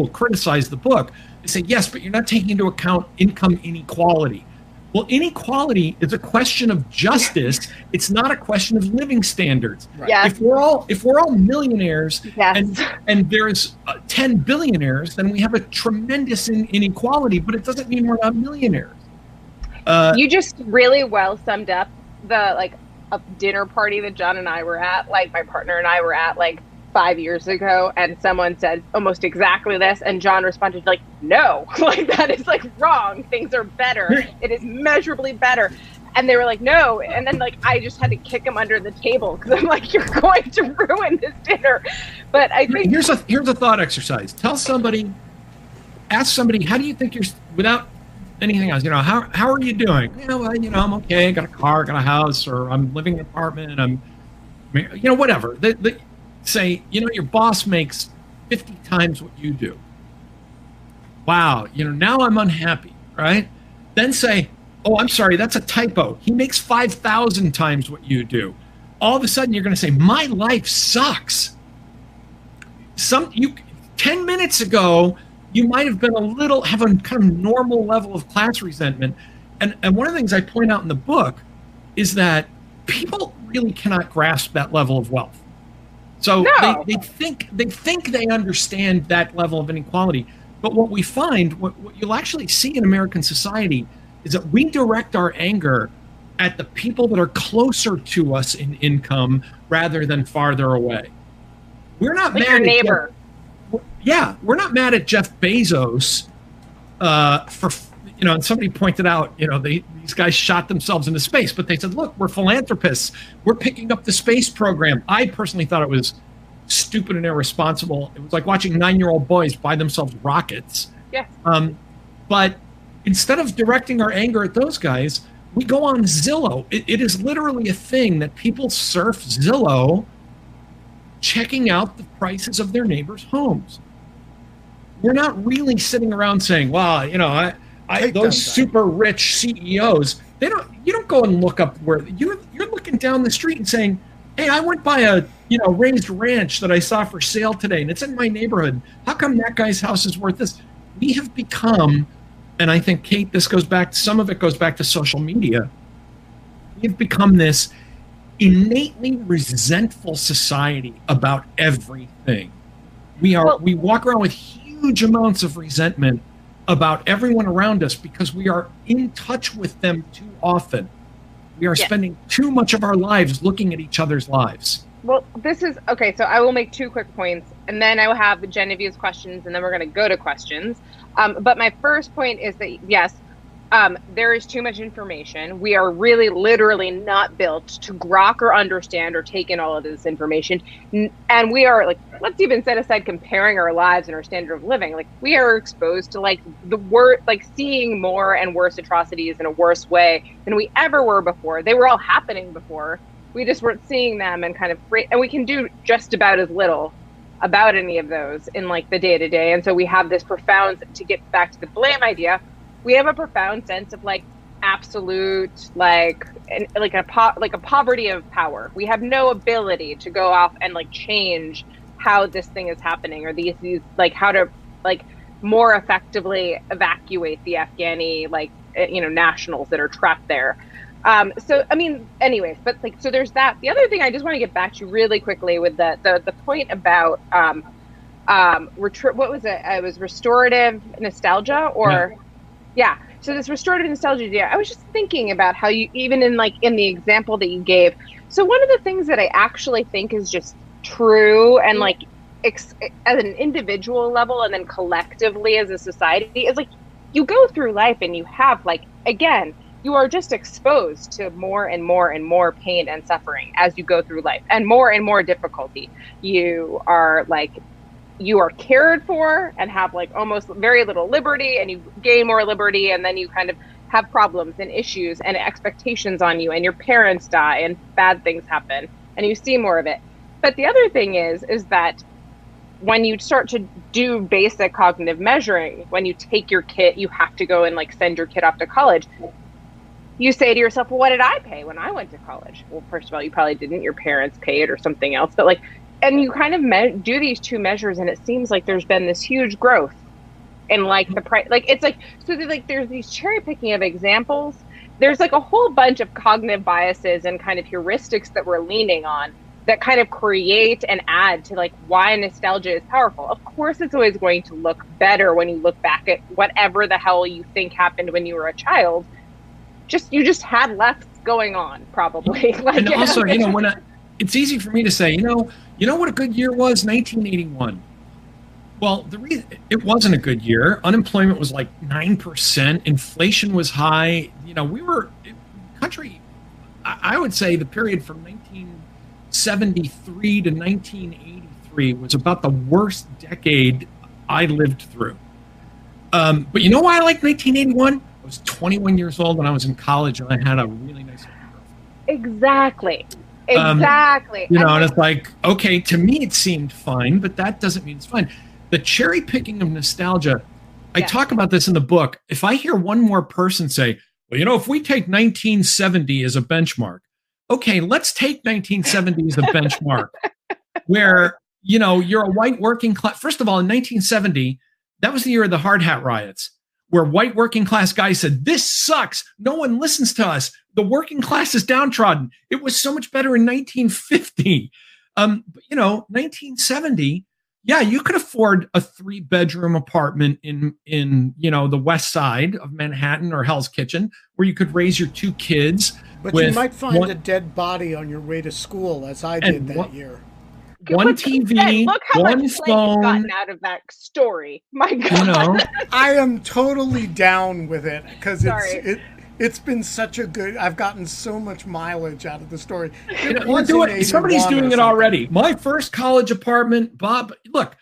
B: will criticize the book they say yes but you're not taking into account income inequality well, inequality is a question of justice. It's not a question of living standards.
C: Right. Yes.
B: If we're all if we're all millionaires
C: yes.
B: and and there's uh, 10 billionaires, then we have a tremendous in, inequality, but it doesn't mean we're not millionaires.
C: Uh, you just really well summed up the like a dinner party that John and I were at, like my partner and I were at like five years ago and someone said almost exactly this and john responded like no. Like that is like wrong. Things are better. It is measurably better. And they were like no. And then like i just had to kick him under the table because i'm like you're going to ruin this dinner. But i think
B: here's a here's a thought exercise. Tell somebody ask somebody how do you think you're without anything else you know how, how are you doing? You know, well, you know i'm okay. I got a car got a house or i'm living in an apartment i'm you know whatever. The, the, say, you know, your boss makes 50 times what you do. Wow, you know, now I'm unhappy, right? Then say, oh, I'm sorry, that's a typo. He makes 5,000 times what you do. All of a sudden, you're going to say, my life sucks. Some you 10 minutes ago, you might have been a little have a kind of normal level of class resentment. And, and one of the things I point out in the book is that people really cannot grasp that level of wealth. So no. they, they think they think they understand that level of inequality. But what we find, what, what you'll actually see in American society, is that we direct our anger at the people that are closer to us in income rather than farther away. We're not
C: like
B: mad at
C: neighbor.
B: Jeff, yeah, we're not mad at Jeff Bezos uh, for you know, and somebody pointed out, you know, they, these guys shot themselves into space, but they said, look, we're philanthropists. We're picking up the space program. I personally thought it was stupid and irresponsible. It was like watching nine year old boys buy themselves rockets.
C: Yeah.
B: Um, but instead of directing our anger at those guys, we go on Zillow. It, it is literally a thing that people surf Zillow checking out the prices of their neighbors' homes. We're not really sitting around saying, "Well, you know, I, I those super rich CEOs, they don't. You don't go and look up where you you're looking down the street and saying, "Hey, I went by a you know raised ranch that I saw for sale today, and it's in my neighborhood. How come that guy's house is worth this?" We have become and I think Kate, this goes back. Some of it goes back to social media. We've become this innately resentful society about everything. We are. Well, we walk around with huge amounts of resentment about everyone around us because we are in touch with them too often. We are yeah. spending too much of our lives looking at each other's lives.
C: Well, this is okay. So I will make two quick points, and then I will have Genevieve's questions, and then we're going to go to questions. Um, but my first point is that yes, um, there is too much information. We are really literally not built to grok or understand or take in all of this information. And we are like, let's even set aside comparing our lives and our standard of living. Like we are exposed to like the worst, like seeing more and worse atrocities in a worse way than we ever were before. They were all happening before. We just weren't seeing them and kind of free, and we can do just about as little about any of those in like the day to day. And so we have this profound, to get back to the blame idea, we have a profound sense of like absolute, like, like a po- like a poverty of power. We have no ability to go off and like change how this thing is happening or these, these like how to like more effectively evacuate the Afghani like eh, you know nationals that are trapped there. Um, so I mean, anyways, but like, so there's that. The other thing I just want to get back to really quickly with the the, the point about um, um, retri- what was it? It was restorative nostalgia, or yeah. Yeah. So this restorative nostalgia idea. I was just thinking about how you even in like in the example that you gave. So one of the things that I actually think is just true and mm-hmm. like ex- at an individual level and then collectively as a society is like you go through life and you have like again you are just exposed to more and more and more pain and suffering as you go through life and more and more difficulty. You are like, you are cared for and have like almost very little liberty, and you gain more liberty, and then you kind of have problems and issues and expectations on you, and your parents die, and bad things happen, and you see more of it. But the other thing is, is that when you start to do basic cognitive measuring, when you take your kit, you have to go and like send your kid off to college you say to yourself, well, what did I pay when I went to college? Well, first of all, you probably didn't. Your parents paid or something else. But like, and you kind of me- do these two measures, and it seems like there's been this huge growth in like the price. Like it's like so like there's these cherry picking of examples. There's like a whole bunch of cognitive biases and kind of heuristics that we're leaning on that kind of create and add to like why nostalgia is powerful. Of course, it's always going to look better when you look back at whatever the hell you think happened when you were a child just you just had less going on probably.
B: like, and also, you know, when I, it's easy for me to say, you know, you know what a good year was, 1981. Well, the reason it wasn't a good year. Unemployment was like nine percent. Inflation was high. You know, we were country. I would say the period from 1973 to 1983 was about the worst decade I lived through. Um, but you know why I like 1981? I was 21 years old when I was in college, and I had a really nice.
C: Exactly. Exactly.
B: Um, you know, and it's like, okay, to me it seemed fine, but that doesn't mean it's fine. The cherry picking of nostalgia, I yeah. talk about this in the book. If I hear one more person say, well, you know, if we take 1970 as a benchmark, okay, let's take 1970 as a benchmark where, you know, you're a white working class. First of all, in 1970, that was the year of the hard hat riots where white working class guys said, This sucks. No one listens to us. The working class is downtrodden. It was so much better in 1950. Um, but, you know, 1970, yeah, you could afford a three bedroom apartment in in you know the west side of Manhattan or Hell's Kitchen where you could raise your two kids.
A: But you might find one, a dead body on your way to school, as I did that one, year
B: one TV, Look how one much phone.
C: Gotten out of that story. My God, you know,
A: I am totally down with it because it's it, it's been such a good. I've gotten so much mileage out of the story.
B: You know, doing, somebody's doing it already. My first college apartment, Bob. Look,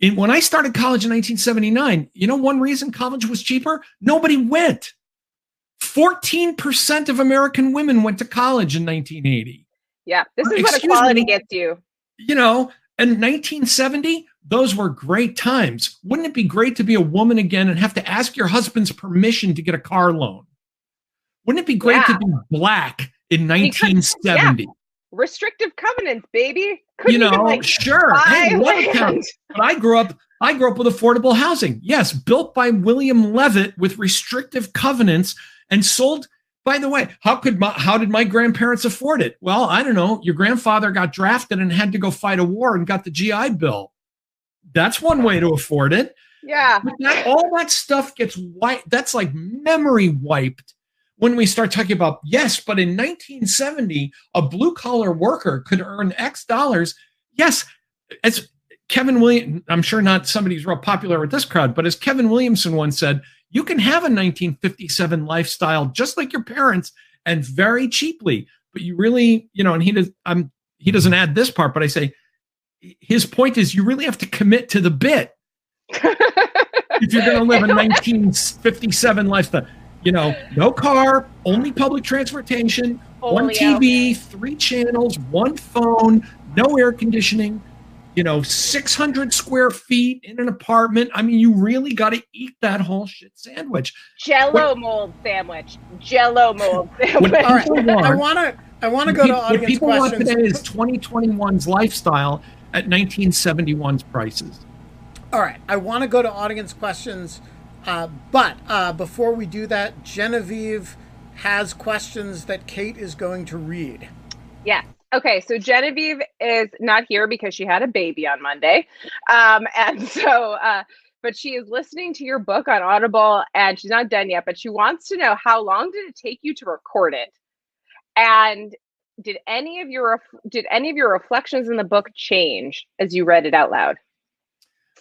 B: In, when I started college in 1979, you know one reason college was cheaper? Nobody went. 14% of American women went to college in 1980.
C: Yeah, this is Excuse what equality me, gets you.
B: You know, in 1970, those were great times. Wouldn't it be great to be a woman again and have to ask your husband's permission to get a car loan? Wouldn't it be great yeah. to be black in 1970? Because, yeah.
C: Restrictive covenants, baby. Couldn't
B: you know, like sure. Hey, but I grew up. I grew up with affordable housing. Yes, built by William Levitt with restrictive covenants and sold. By the way, how could my, how did my grandparents afford it? Well, I don't know. Your grandfather got drafted and had to go fight a war and got the GI Bill. That's one way to afford it.
C: Yeah.
B: But that, all that stuff gets wiped. That's like memory wiped when we start talking about yes, but in 1970, a blue collar worker could earn X dollars. Yes, as Kevin William, I'm sure not somebody who's real popular with this crowd, but as Kevin Williamson once said, you can have a 1957 lifestyle just like your parents and very cheaply. But you really, you know, and he does. I'm he doesn't add this part, but I say his point is you really have to commit to the bit if you're going to live a 1957 lifestyle. You know, no car, only public transportation, one TV, three channels, one phone, no air conditioning. You know, 600 square feet in an apartment. I mean, you really got to eat that whole shit sandwich.
C: Jello what, mold sandwich. Jello mold sandwich.
A: All right, I want to. I want to go
B: to
A: audience questions.
B: what people
A: questions.
B: want today is 2021's lifestyle at 1971's prices.
A: All right, I want to go to audience questions, uh, but uh, before we do that, Genevieve has questions that Kate is going to read.
C: Yes. Okay, so Genevieve is not here because she had a baby on Monday, um, and so. Uh, but she is listening to your book on Audible, and she's not done yet. But she wants to know how long did it take you to record it, and did any of your did any of your reflections in the book change as you read it out loud?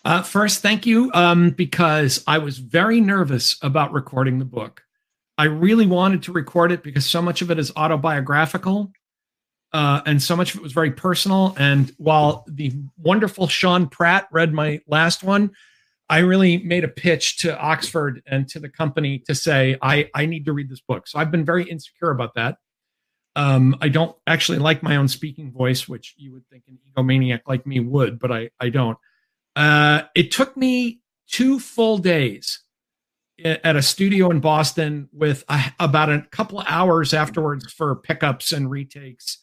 B: Uh, first, thank you, um, because I was very nervous about recording the book. I really wanted to record it because so much of it is autobiographical, uh, and so much of it was very personal. And while the wonderful Sean Pratt read my last one, I really made a pitch to Oxford and to the company to say I I need to read this book. So I've been very insecure about that. Um, I don't actually like my own speaking voice, which you would think an egomaniac like me would, but I, I don't. Uh, it took me two full days at a studio in Boston with a, about a couple hours afterwards for pickups and retakes.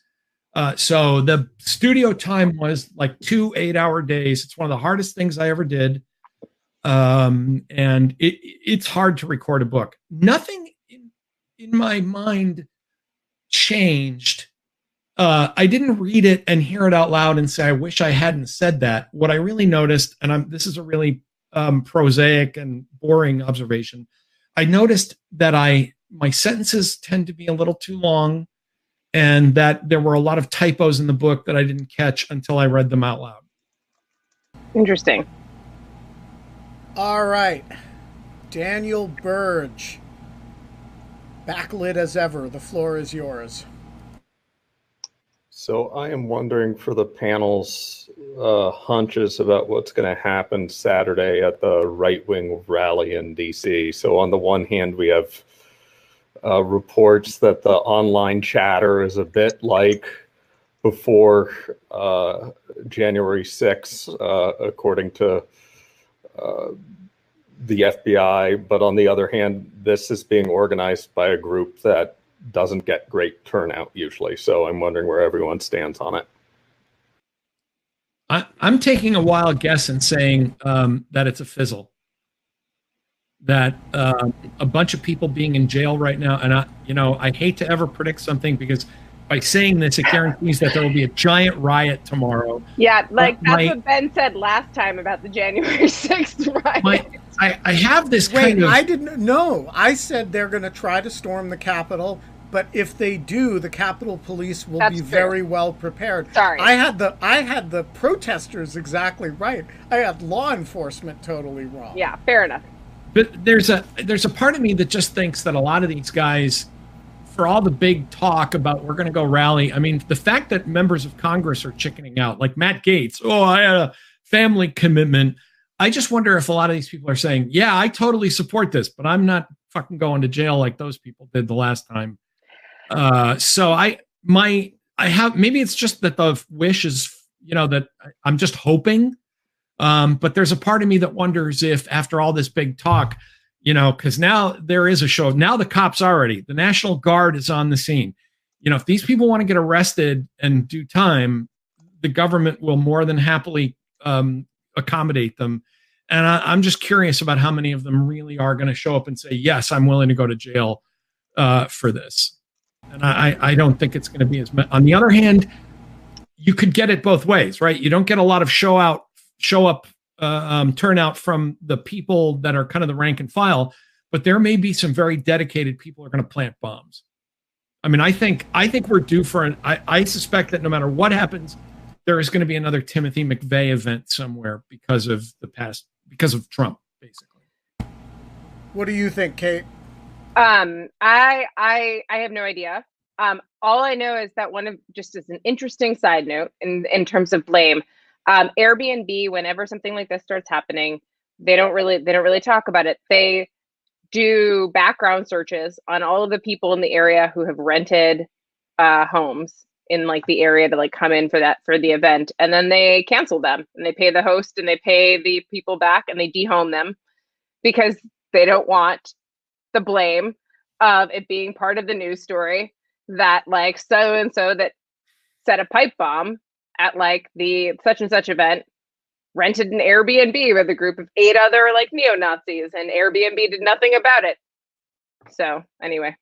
B: Uh, so the studio time was like two eight hour days. It's one of the hardest things I ever did. Um, and it, it's hard to record a book. Nothing in, in my mind changed. Uh, I didn't read it and hear it out loud and say, I wish I hadn't said that. What I really noticed, and I'm, this is a really um, prosaic and boring observation, I noticed that I my sentences tend to be a little too long and that there were a lot of typos in the book that I didn't catch until I read them out loud.
C: Interesting.
A: All right. Daniel Burge. Backlit as ever. The floor is yours.
D: So I am wondering for the panel's uh, hunches about what's going to happen Saturday at the right wing rally in DC. So on the one hand, we have uh, reports that the online chatter is a bit like before uh, January 6th, uh, according to uh, the FBI, but on the other hand, this is being organized by a group that doesn't get great turnout usually. So I'm wondering where everyone stands on it.
B: I, am taking a wild guess and saying um, that it's a fizzle. That uh, a bunch of people being in jail right now, and I, you know, I hate to ever predict something because by saying this, it guarantees that there will be a giant riot tomorrow.
C: Yeah, like that's my, what Ben said last time about the January 6th riot. My,
B: I, I have this
A: Wait,
B: kind of.
A: I didn't know. I said they're going to try to storm the Capitol, but if they do, the Capitol Police will That's be true. very well prepared.
C: Sorry,
A: I had the I had the protesters exactly right. I had law enforcement totally wrong.
C: Yeah, fair enough.
B: But there's a there's a part of me that just thinks that a lot of these guys, for all the big talk about we're going to go rally, I mean, the fact that members of Congress are chickening out, like Matt Gaetz, Oh, I had a family commitment. I just wonder if a lot of these people are saying, "Yeah, I totally support this, but I'm not fucking going to jail like those people did the last time." Uh, so I my I have maybe it's just that the wish is you know that I'm just hoping, um, but there's a part of me that wonders if after all this big talk, you know, because now there is a show. Now the cops already the National Guard is on the scene. You know, if these people want to get arrested and do time, the government will more than happily um, accommodate them. And I, am just curious about how many of them really are going to show up and say, "Yes, I'm willing to go to jail uh, for this." And I, I don't think it's going to be as. Much. On the other hand, you could get it both ways, right? You don't get a lot of show out, show up, uh, um, turnout from the people that are kind of the rank and file, but there may be some very dedicated people who are going to plant bombs. I mean, I think I think we're due for an. I, I suspect that no matter what happens there is going to be another Timothy McVeigh event somewhere because of the past, because of Trump, basically.
A: What do you think, Kate?
C: Um, I I I have no idea. Um, all I know is that one of just as an interesting side note in in terms of blame, um, Airbnb. Whenever something like this starts happening, they don't really they don't really talk about it. They do background searches on all of the people in the area who have rented uh, homes in like the area to like come in for that for the event and then they cancel them and they pay the host and they pay the people back and they dehome them because they don't want the blame of it being part of the news story that like so and so that set a pipe bomb at like the such and such event rented an Airbnb with a group of eight other like neo Nazis and Airbnb did nothing about it. So anyway.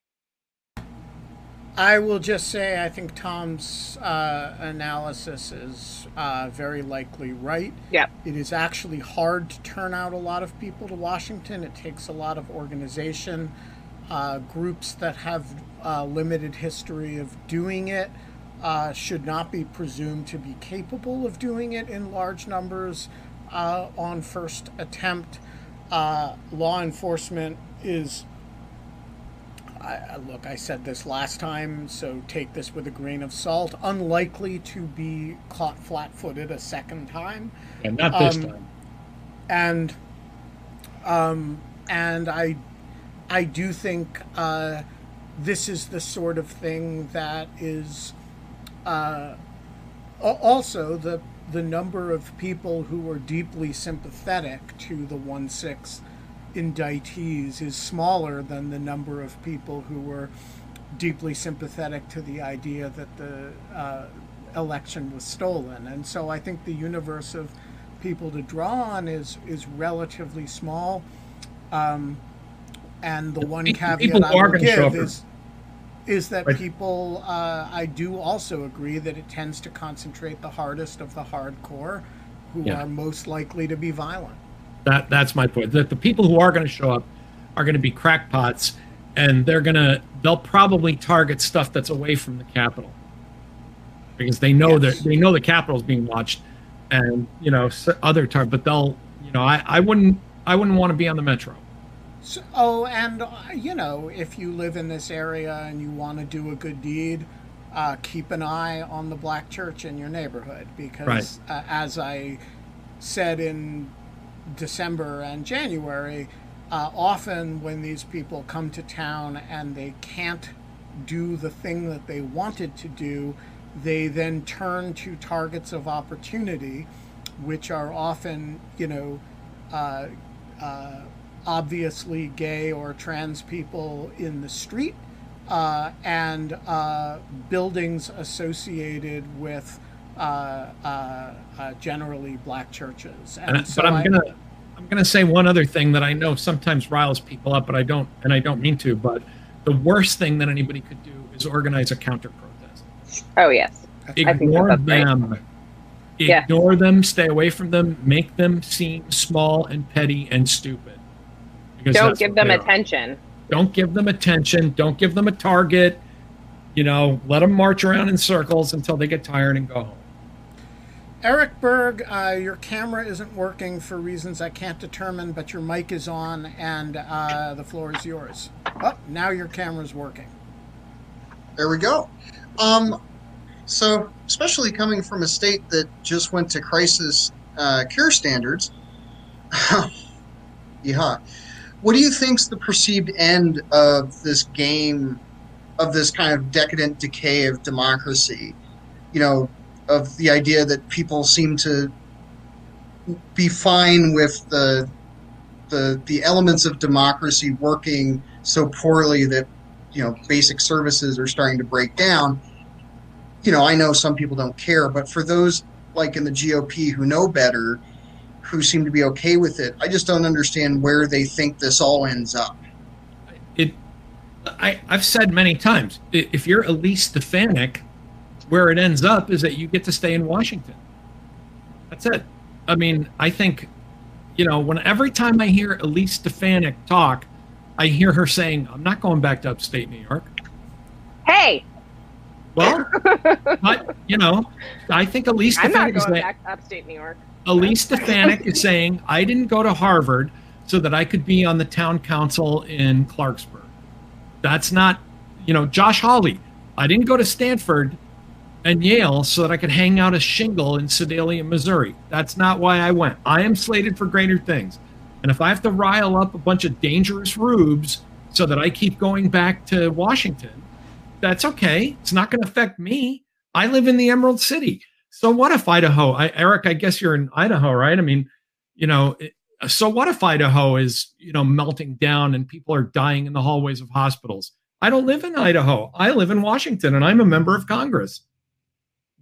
A: I will just say I think Tom's uh, analysis is uh, very likely right.
C: Yeah.
A: It is actually hard to turn out a lot of people to Washington. It takes a lot of organization. Uh, groups that have uh, limited history of doing it uh, should not be presumed to be capable of doing it in large numbers uh, on first attempt. law enforcement is I, look, I said this last time, so take this with a grain of salt. Unlikely to be caught flat-footed a second time.
B: And not this um, time.
A: And, um, and I, I do think uh, this is the sort of thing that is, uh, also the the number of people who are deeply sympathetic to the one six indictees is smaller than the number of people who were deeply sympathetic to the idea that the uh, election was stolen. And so I think the universe of people to draw on is is relatively small. Um, and the one caveat I give is is that right. people uh, I do also agree that it tends to concentrate the hardest of the hardcore who yeah. are most likely to be violent.
B: That that's my point. That the people who are going to show up are going to be crackpots, and they're going to they'll probably target stuff that's away from the capital because they know yes. that they know the Capitol is being watched, and you know other tar. But they'll you know I I wouldn't I wouldn't want to be on the metro.
A: So, oh, and uh, you know if you live in this area and you want to do a good deed. Uh, keep an eye on the black church in your neighborhood because, right. uh, as I said in December and January, uh, often when these people come to town and they can't do the thing that they wanted to do, they then turn to targets of opportunity, which are often, you know, uh, uh, obviously gay or trans people in the street, uh, and uh, buildings associated with uh, uh, uh, generally black churches.
B: And so but I'm I, gonna I'm gonna say one other thing that I know sometimes riles people up, but I don't, and I don't mean to. But the worst thing that anybody could do is organize a counter protest.
C: Oh yes,
B: ignore them. Right. Ignore yeah. them. Stay away from them. Make them seem small and petty and stupid.
C: Don't give them attention.
B: Don't give them attention. Don't give them a target. You know, let them march around in circles until they get tired and go home.
A: Eric Berg, uh, your camera isn't working for reasons I can't determine, but your mic is on and uh, the floor is yours. Oh, now your camera's working.
E: There we go. Um, so, especially coming from a state that just went to crisis uh, care standards, yeah. What do you think's the perceived end of this game, of this kind of decadent decay of democracy? You know, of the idea that people seem to be fine with the the the elements of democracy working so poorly that you know basic services are starting to break down. You know, I know some people don't care, but for those like in the GOP who know better, who seem to be okay with it, I just don't understand where they think this all ends up.
B: It, I, I've said many times, if you're Elise Stefanik, where it ends up is that you get to stay in Washington. That's it. I mean, I think, you know, when every time I hear Elise Stefanik talk, I hear her saying, "I'm not going back to upstate New York."
C: Hey.
B: Well, but you know, I think Elise
C: I'm not
B: Stefanik is
C: going back to upstate New York.
B: Elise Stefanik is saying, "I didn't go to Harvard so that I could be on the town council in Clarksburg." That's not, you know, Josh Hawley. I didn't go to Stanford and Yale so that I could hang out a shingle in Sedalia, Missouri. That's not why I went. I am slated for greater things. And if I have to rile up a bunch of dangerous rubes so that I keep going back to Washington, that's okay. It's not going to affect me. I live in the Emerald City. So what if Idaho? I, Eric, I guess you're in Idaho, right? I mean, you know, it, so what if Idaho is, you know, melting down and people are dying in the hallways of hospitals? I don't live in Idaho. I live in Washington and I'm a member of Congress.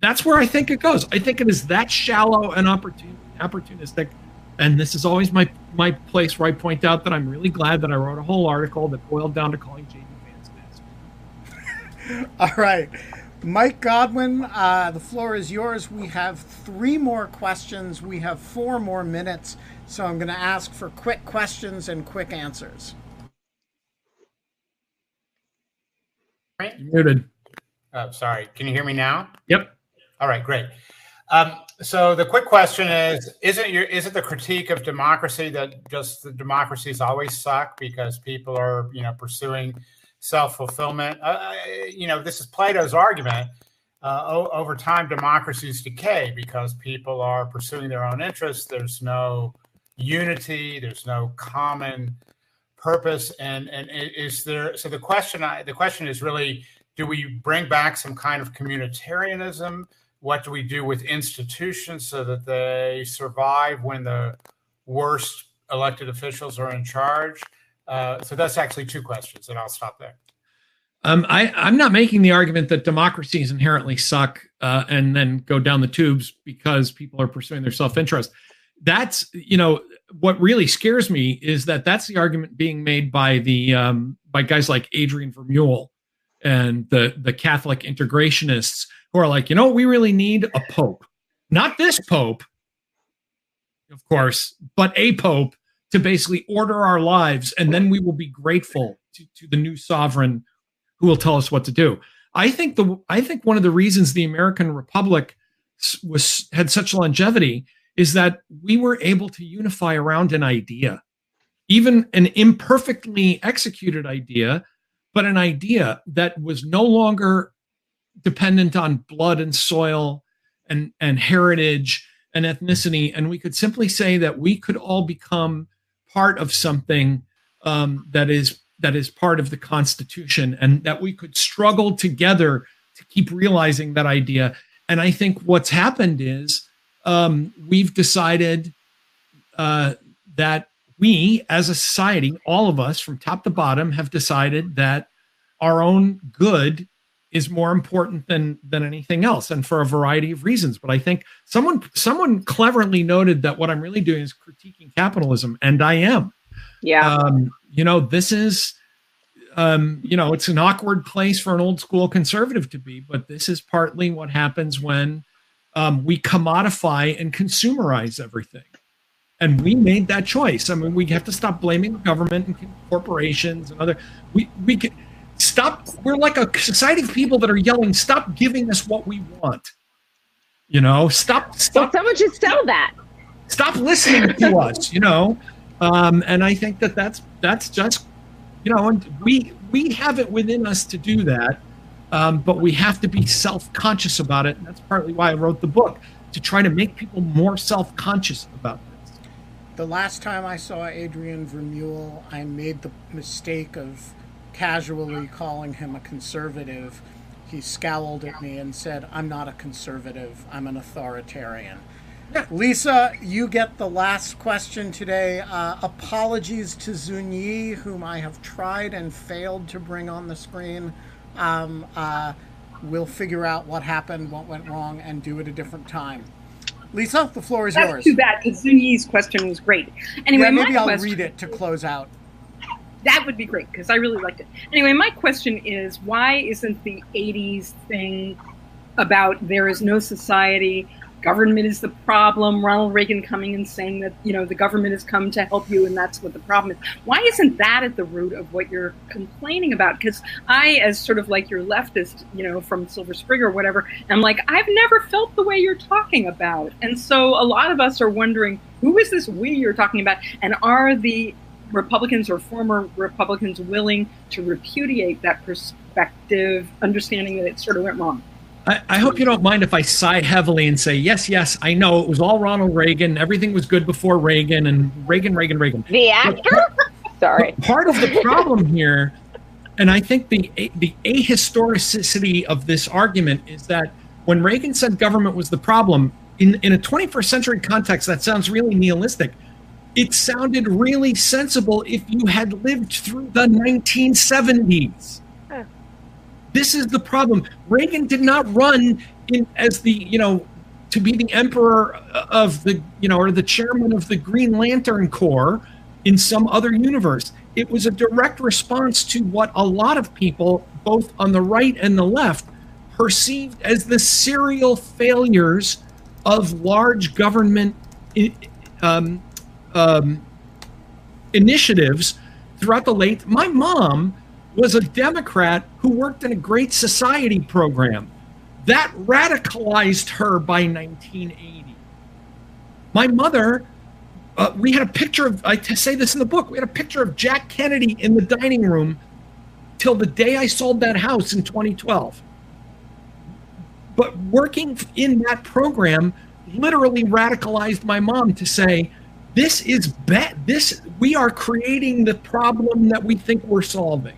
B: That's where I think it goes. I think it is that shallow and opportun- opportunistic. And this is always my my place where I point out that I'm really glad that I wrote a whole article that boiled down to calling JD Vance an.
A: All right. Mike Godwin, uh, the floor is yours. We have three more questions. We have four more minutes. So I'm going to ask for quick questions and quick answers.
F: Right?
B: Muted.
F: Oh, sorry. Can you hear me now?
B: Yep.
F: All right, great. Um, so the quick question is: Isn't your is it the critique of democracy that just the democracies always suck because people are you know pursuing self fulfillment? Uh, you know, this is Plato's argument. Uh, over time, democracies decay because people are pursuing their own interests. There's no unity. There's no common purpose. And and is there? So the question I, the question is really: Do we bring back some kind of communitarianism? what do we do with institutions so that they survive when the worst elected officials are in charge? Uh, so that's actually two questions, and I'll stop there.
B: Um, I, I'm not making the argument that democracies inherently suck uh, and then go down the tubes because people are pursuing their self-interest. That's you know what really scares me is that that's the argument being made by the um, by guys like Adrian Vermeule and the the Catholic integrationists who are like, you know, we really need a pope, not this pope, of course, but a pope to basically order our lives, and then we will be grateful to, to the new sovereign who will tell us what to do. I think the I think one of the reasons the American Republic was had such longevity is that we were able to unify around an idea, even an imperfectly executed idea, but an idea that was no longer dependent on blood and soil and and heritage and ethnicity, and we could simply say that we could all become part of something um, that is that is part of the Constitution, and that we could struggle together to keep realizing that idea. And I think what's happened is um, we've decided uh, that we, as a society, all of us from top to bottom, have decided that our own good is more important than than anything else and for a variety of reasons. But i think someone someone cleverly noted that what i'm really doing is critiquing capitalism and i am.
C: Yeah.
B: um, you know this is um, you know it's an awkward place for an old school conservative to be but this is partly what happens when um, we commodify and consumerize everything. And we made that choice. I mean we have to stop blaming the government and corporations and other we we can stop we're like a society of people that are yelling stop giving us what we want you know stop
C: Well,
B: stop
C: someone should sell that.
B: stop listening to us you know um, and i think that that's that's just you know and we we have it within us to do that um, but we have to be self-conscious about it and that's partly why i wrote the book to try to make people more self-conscious about this.
A: The last time I saw Adrian Vermeule, I made the mistake of casually calling him a conservative. He scowled at me and said, I'm not a conservative, I'm an authoritarian. Lisa, you get the last question today. Uh, apologies to Zunyi, whom I have tried and failed to bring on the screen. Um, uh, we'll figure out what happened, what went wrong, and do it a different time. Lisa, the floor is
G: That's
A: yours.
G: too bad because Zunyi's question was great. Anyway,
A: yeah, maybe I'll
G: question,
A: read it to close out.
G: That would be great because I really liked it. Anyway, my question is why isn't the 80s thing about there is no society, government is the problem, Ronald Reagan coming and saying that, you know, the government has come to help you and that's what the problem is. Why isn't that at the root of what you're complaining about? Because I, as sort of like your leftist, you know, from Silver Spring or whatever, I'm like, I've never felt the way you're talking about. And so a lot of us are wondering, who is this we you're talking about? And are the Republicans or former Republicans willing to repudiate that perspective, understanding that it sort of went wrong?
B: I, I hope you don't mind if I sigh heavily and say, yes, yes, I know it was all Ronald Reagan. Everything was good before Reagan and Reagan, Reagan, Reagan.
C: The actor? Sorry.
B: But part of the problem here, and I think the the ahistoricity of this argument is that when Reagan said government was the problem, in, in a 21st century context, that sounds really nihilistic. It sounded really sensible if you had lived through the 1970s.
C: Huh.
B: This is the problem. Reagan did not run in as the, you know, to be the emperor of the, you know, or the chairman of the Green Lantern Corps in some other universe. It was a direct response to what a lot of people, both on the right and the left, perceived as the serial failures of large government um, um, initiatives throughout the late. My mom was a Democrat who worked in a Great Society program that radicalized her by 1980. My mother uh, we had a picture of I say this in the book we had a picture of jack kennedy in the dining room till the day i sold that house in 2012 but working in that program literally radicalized my mom to say this is bad this we are creating the problem that we think we're solving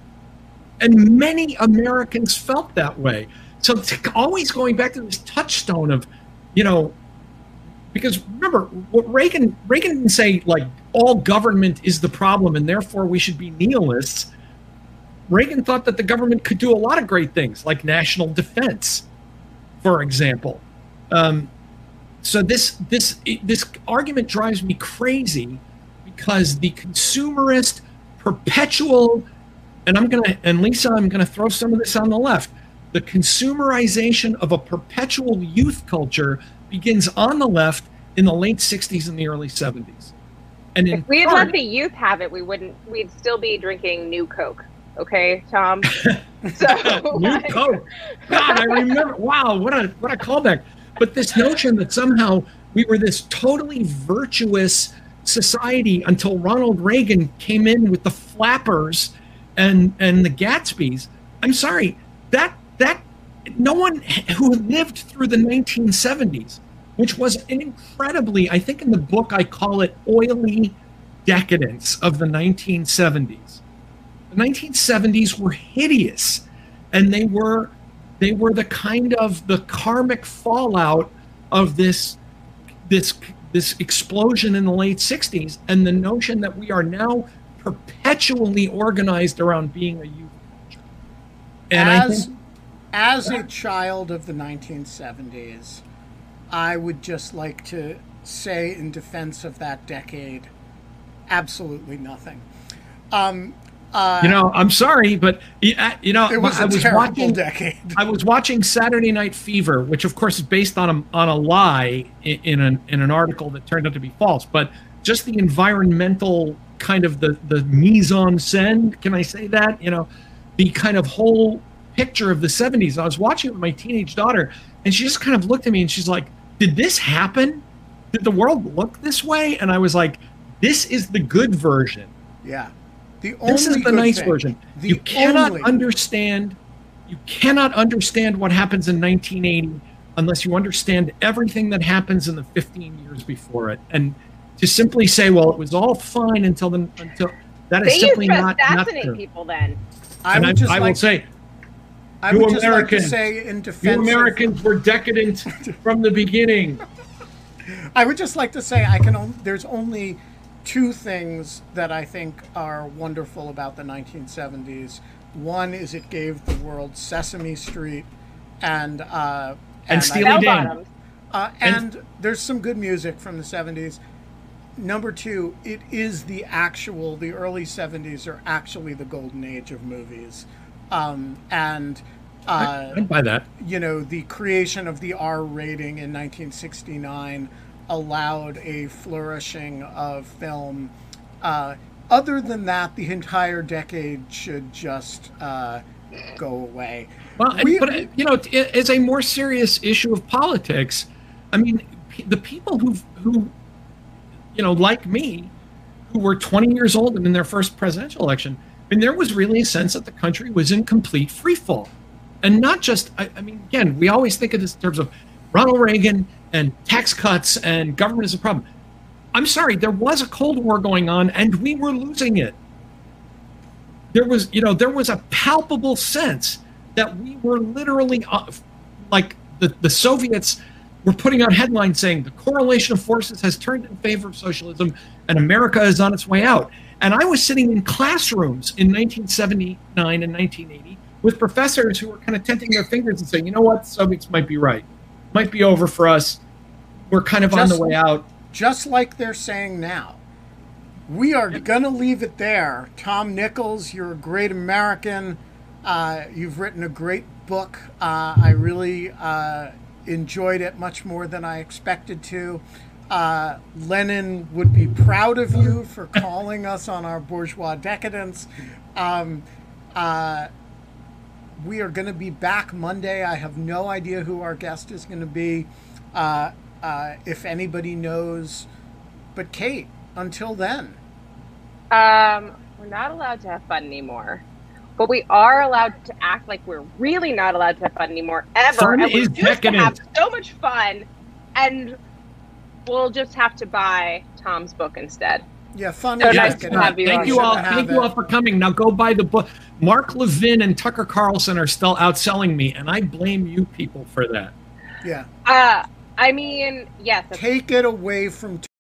B: and many americans felt that way so always going back to this touchstone of you know because remember what Reagan Reagan didn't say like all government is the problem and therefore we should be nihilists. Reagan thought that the government could do a lot of great things like national defense, for example. Um, so this this this argument drives me crazy because the consumerist perpetual and I'm gonna and Lisa I'm gonna throw some of this on the left. The consumerization of a perpetual youth culture begins on the left in the late 60s and the early 70s. And
C: If we had
B: part-
C: let the youth have it, we wouldn't. We'd still be drinking New Coke. Okay, Tom. So
B: New Coke. God, I remember. Wow, what a what a callback. But this notion that somehow we were this totally virtuous society until Ronald Reagan came in with the flappers and and the Gatsby's. I'm sorry, that that no one who lived through the 1970s, which was an incredibly, I think in the book I call it oily decadence of the 1970s. The 1970s were hideous, and they were they were the kind of the karmic fallout of this this this explosion in the late 60s and the notion that we are now perpetually organized around being a youth culture. And
A: as
B: think
A: as a child of the 1970s, I would just like to say in defense of that decade, absolutely nothing. Um, uh,
B: you know, I'm sorry, but you know,
A: it was
B: I
A: a
B: was
A: terrible
B: watching
A: decade.
B: I was watching Saturday Night Fever, which of course is based on a on a lie in, in an in an article that turned out to be false. But just the environmental kind of the the mise en scène, can I say that? You know, the kind of whole picture of the 70s. I was watching it with my teenage daughter, and she just kind of looked at me and she's like, "Did this happen? Did the world look this way?" And I was like, "This is the good version."
A: Yeah. The only
B: this is the nice
A: thing-
B: version.
A: the
B: you cannot
A: only-
B: understand. You cannot understand what happens in 1980 unless you understand everything that happens in the 15 years before it. And to simply say, well, it was all fine until the until that is
C: They
B: simply
C: used to
B: not, not
C: assassinate
B: true.
C: people then.
A: I would
B: I,
A: just
B: I
A: like
B: will say,
A: I
B: you
A: would just like to say in
B: you
A: defense. of-
B: Americans were decadent from the beginning.
A: I would just like to say I can. On, there's only two things that I think are wonderful about the 1970s. One is it gave the world Sesame Street, and uh,
B: And
A: I-
B: Steely Dan.
A: uh,
B: And-
A: and there's some good music from the 70s. Number two, it is the actual, the early 70s are actually the golden age of movies. Um, and, uh,
B: I'd buy that.
A: you know, the creation of the R rating in 1969 allowed a flourishing of film. Uh, other than that, the entire decade should just uh, go away.
B: Well,
A: We-
B: but you know, it- it's a more serious issue of politics. I mean, the people who who you know, like me, who were 20 years old and in their first presidential election, I mean, there was really a sense that the country was in complete freefall, and not just. I, I mean, again, we always think of this in terms of Ronald Reagan and tax cuts and government is a problem. I'm sorry, there was a Cold War going on, and we were losing it. There was you know there was a palpable sense that we were literally uh, like the, the soviets were putting out headlines saying the correlation of forces has turned in favor of socialism and america is on its way out. And i was sitting in classrooms in 1979 and 1980 with professors who were kind of tenting their fingers and saying you know what? Soviets might be right. Might be over for us we're kind of on the
A: Just-
B: way out
A: just like they're saying now. We are going to leave it there. Tom Nichols, you're a great American. Uh, you've written a great book. Uh, I really uh, enjoyed it much more than I expected to. Uh, Lenin would be proud of you for calling us on our bourgeois decadence. Um, uh, we are going to be back Monday. I have no idea who our guest is going to be. Uh, uh, if anybody knows, but Kate, until then,
C: Um, we're not allowed to have fun anymore. But we are allowed to act like we're really not allowed to have fun anymore ever.
B: Fun
C: and we
B: is
C: used to have so much fun, and we'll just have to buy Tom's book instead.
A: yeah, fun.
C: So
A: is
C: nice
A: decadent.
C: you
B: thank
C: on.
B: you all. Thank
A: have
B: you all for coming. Now go buy the book. Mark Levin and Tucker Carlson are still outselling me, and I blame you people for that.
A: Yeah,
C: Uh, I mean, yes,
A: take it away from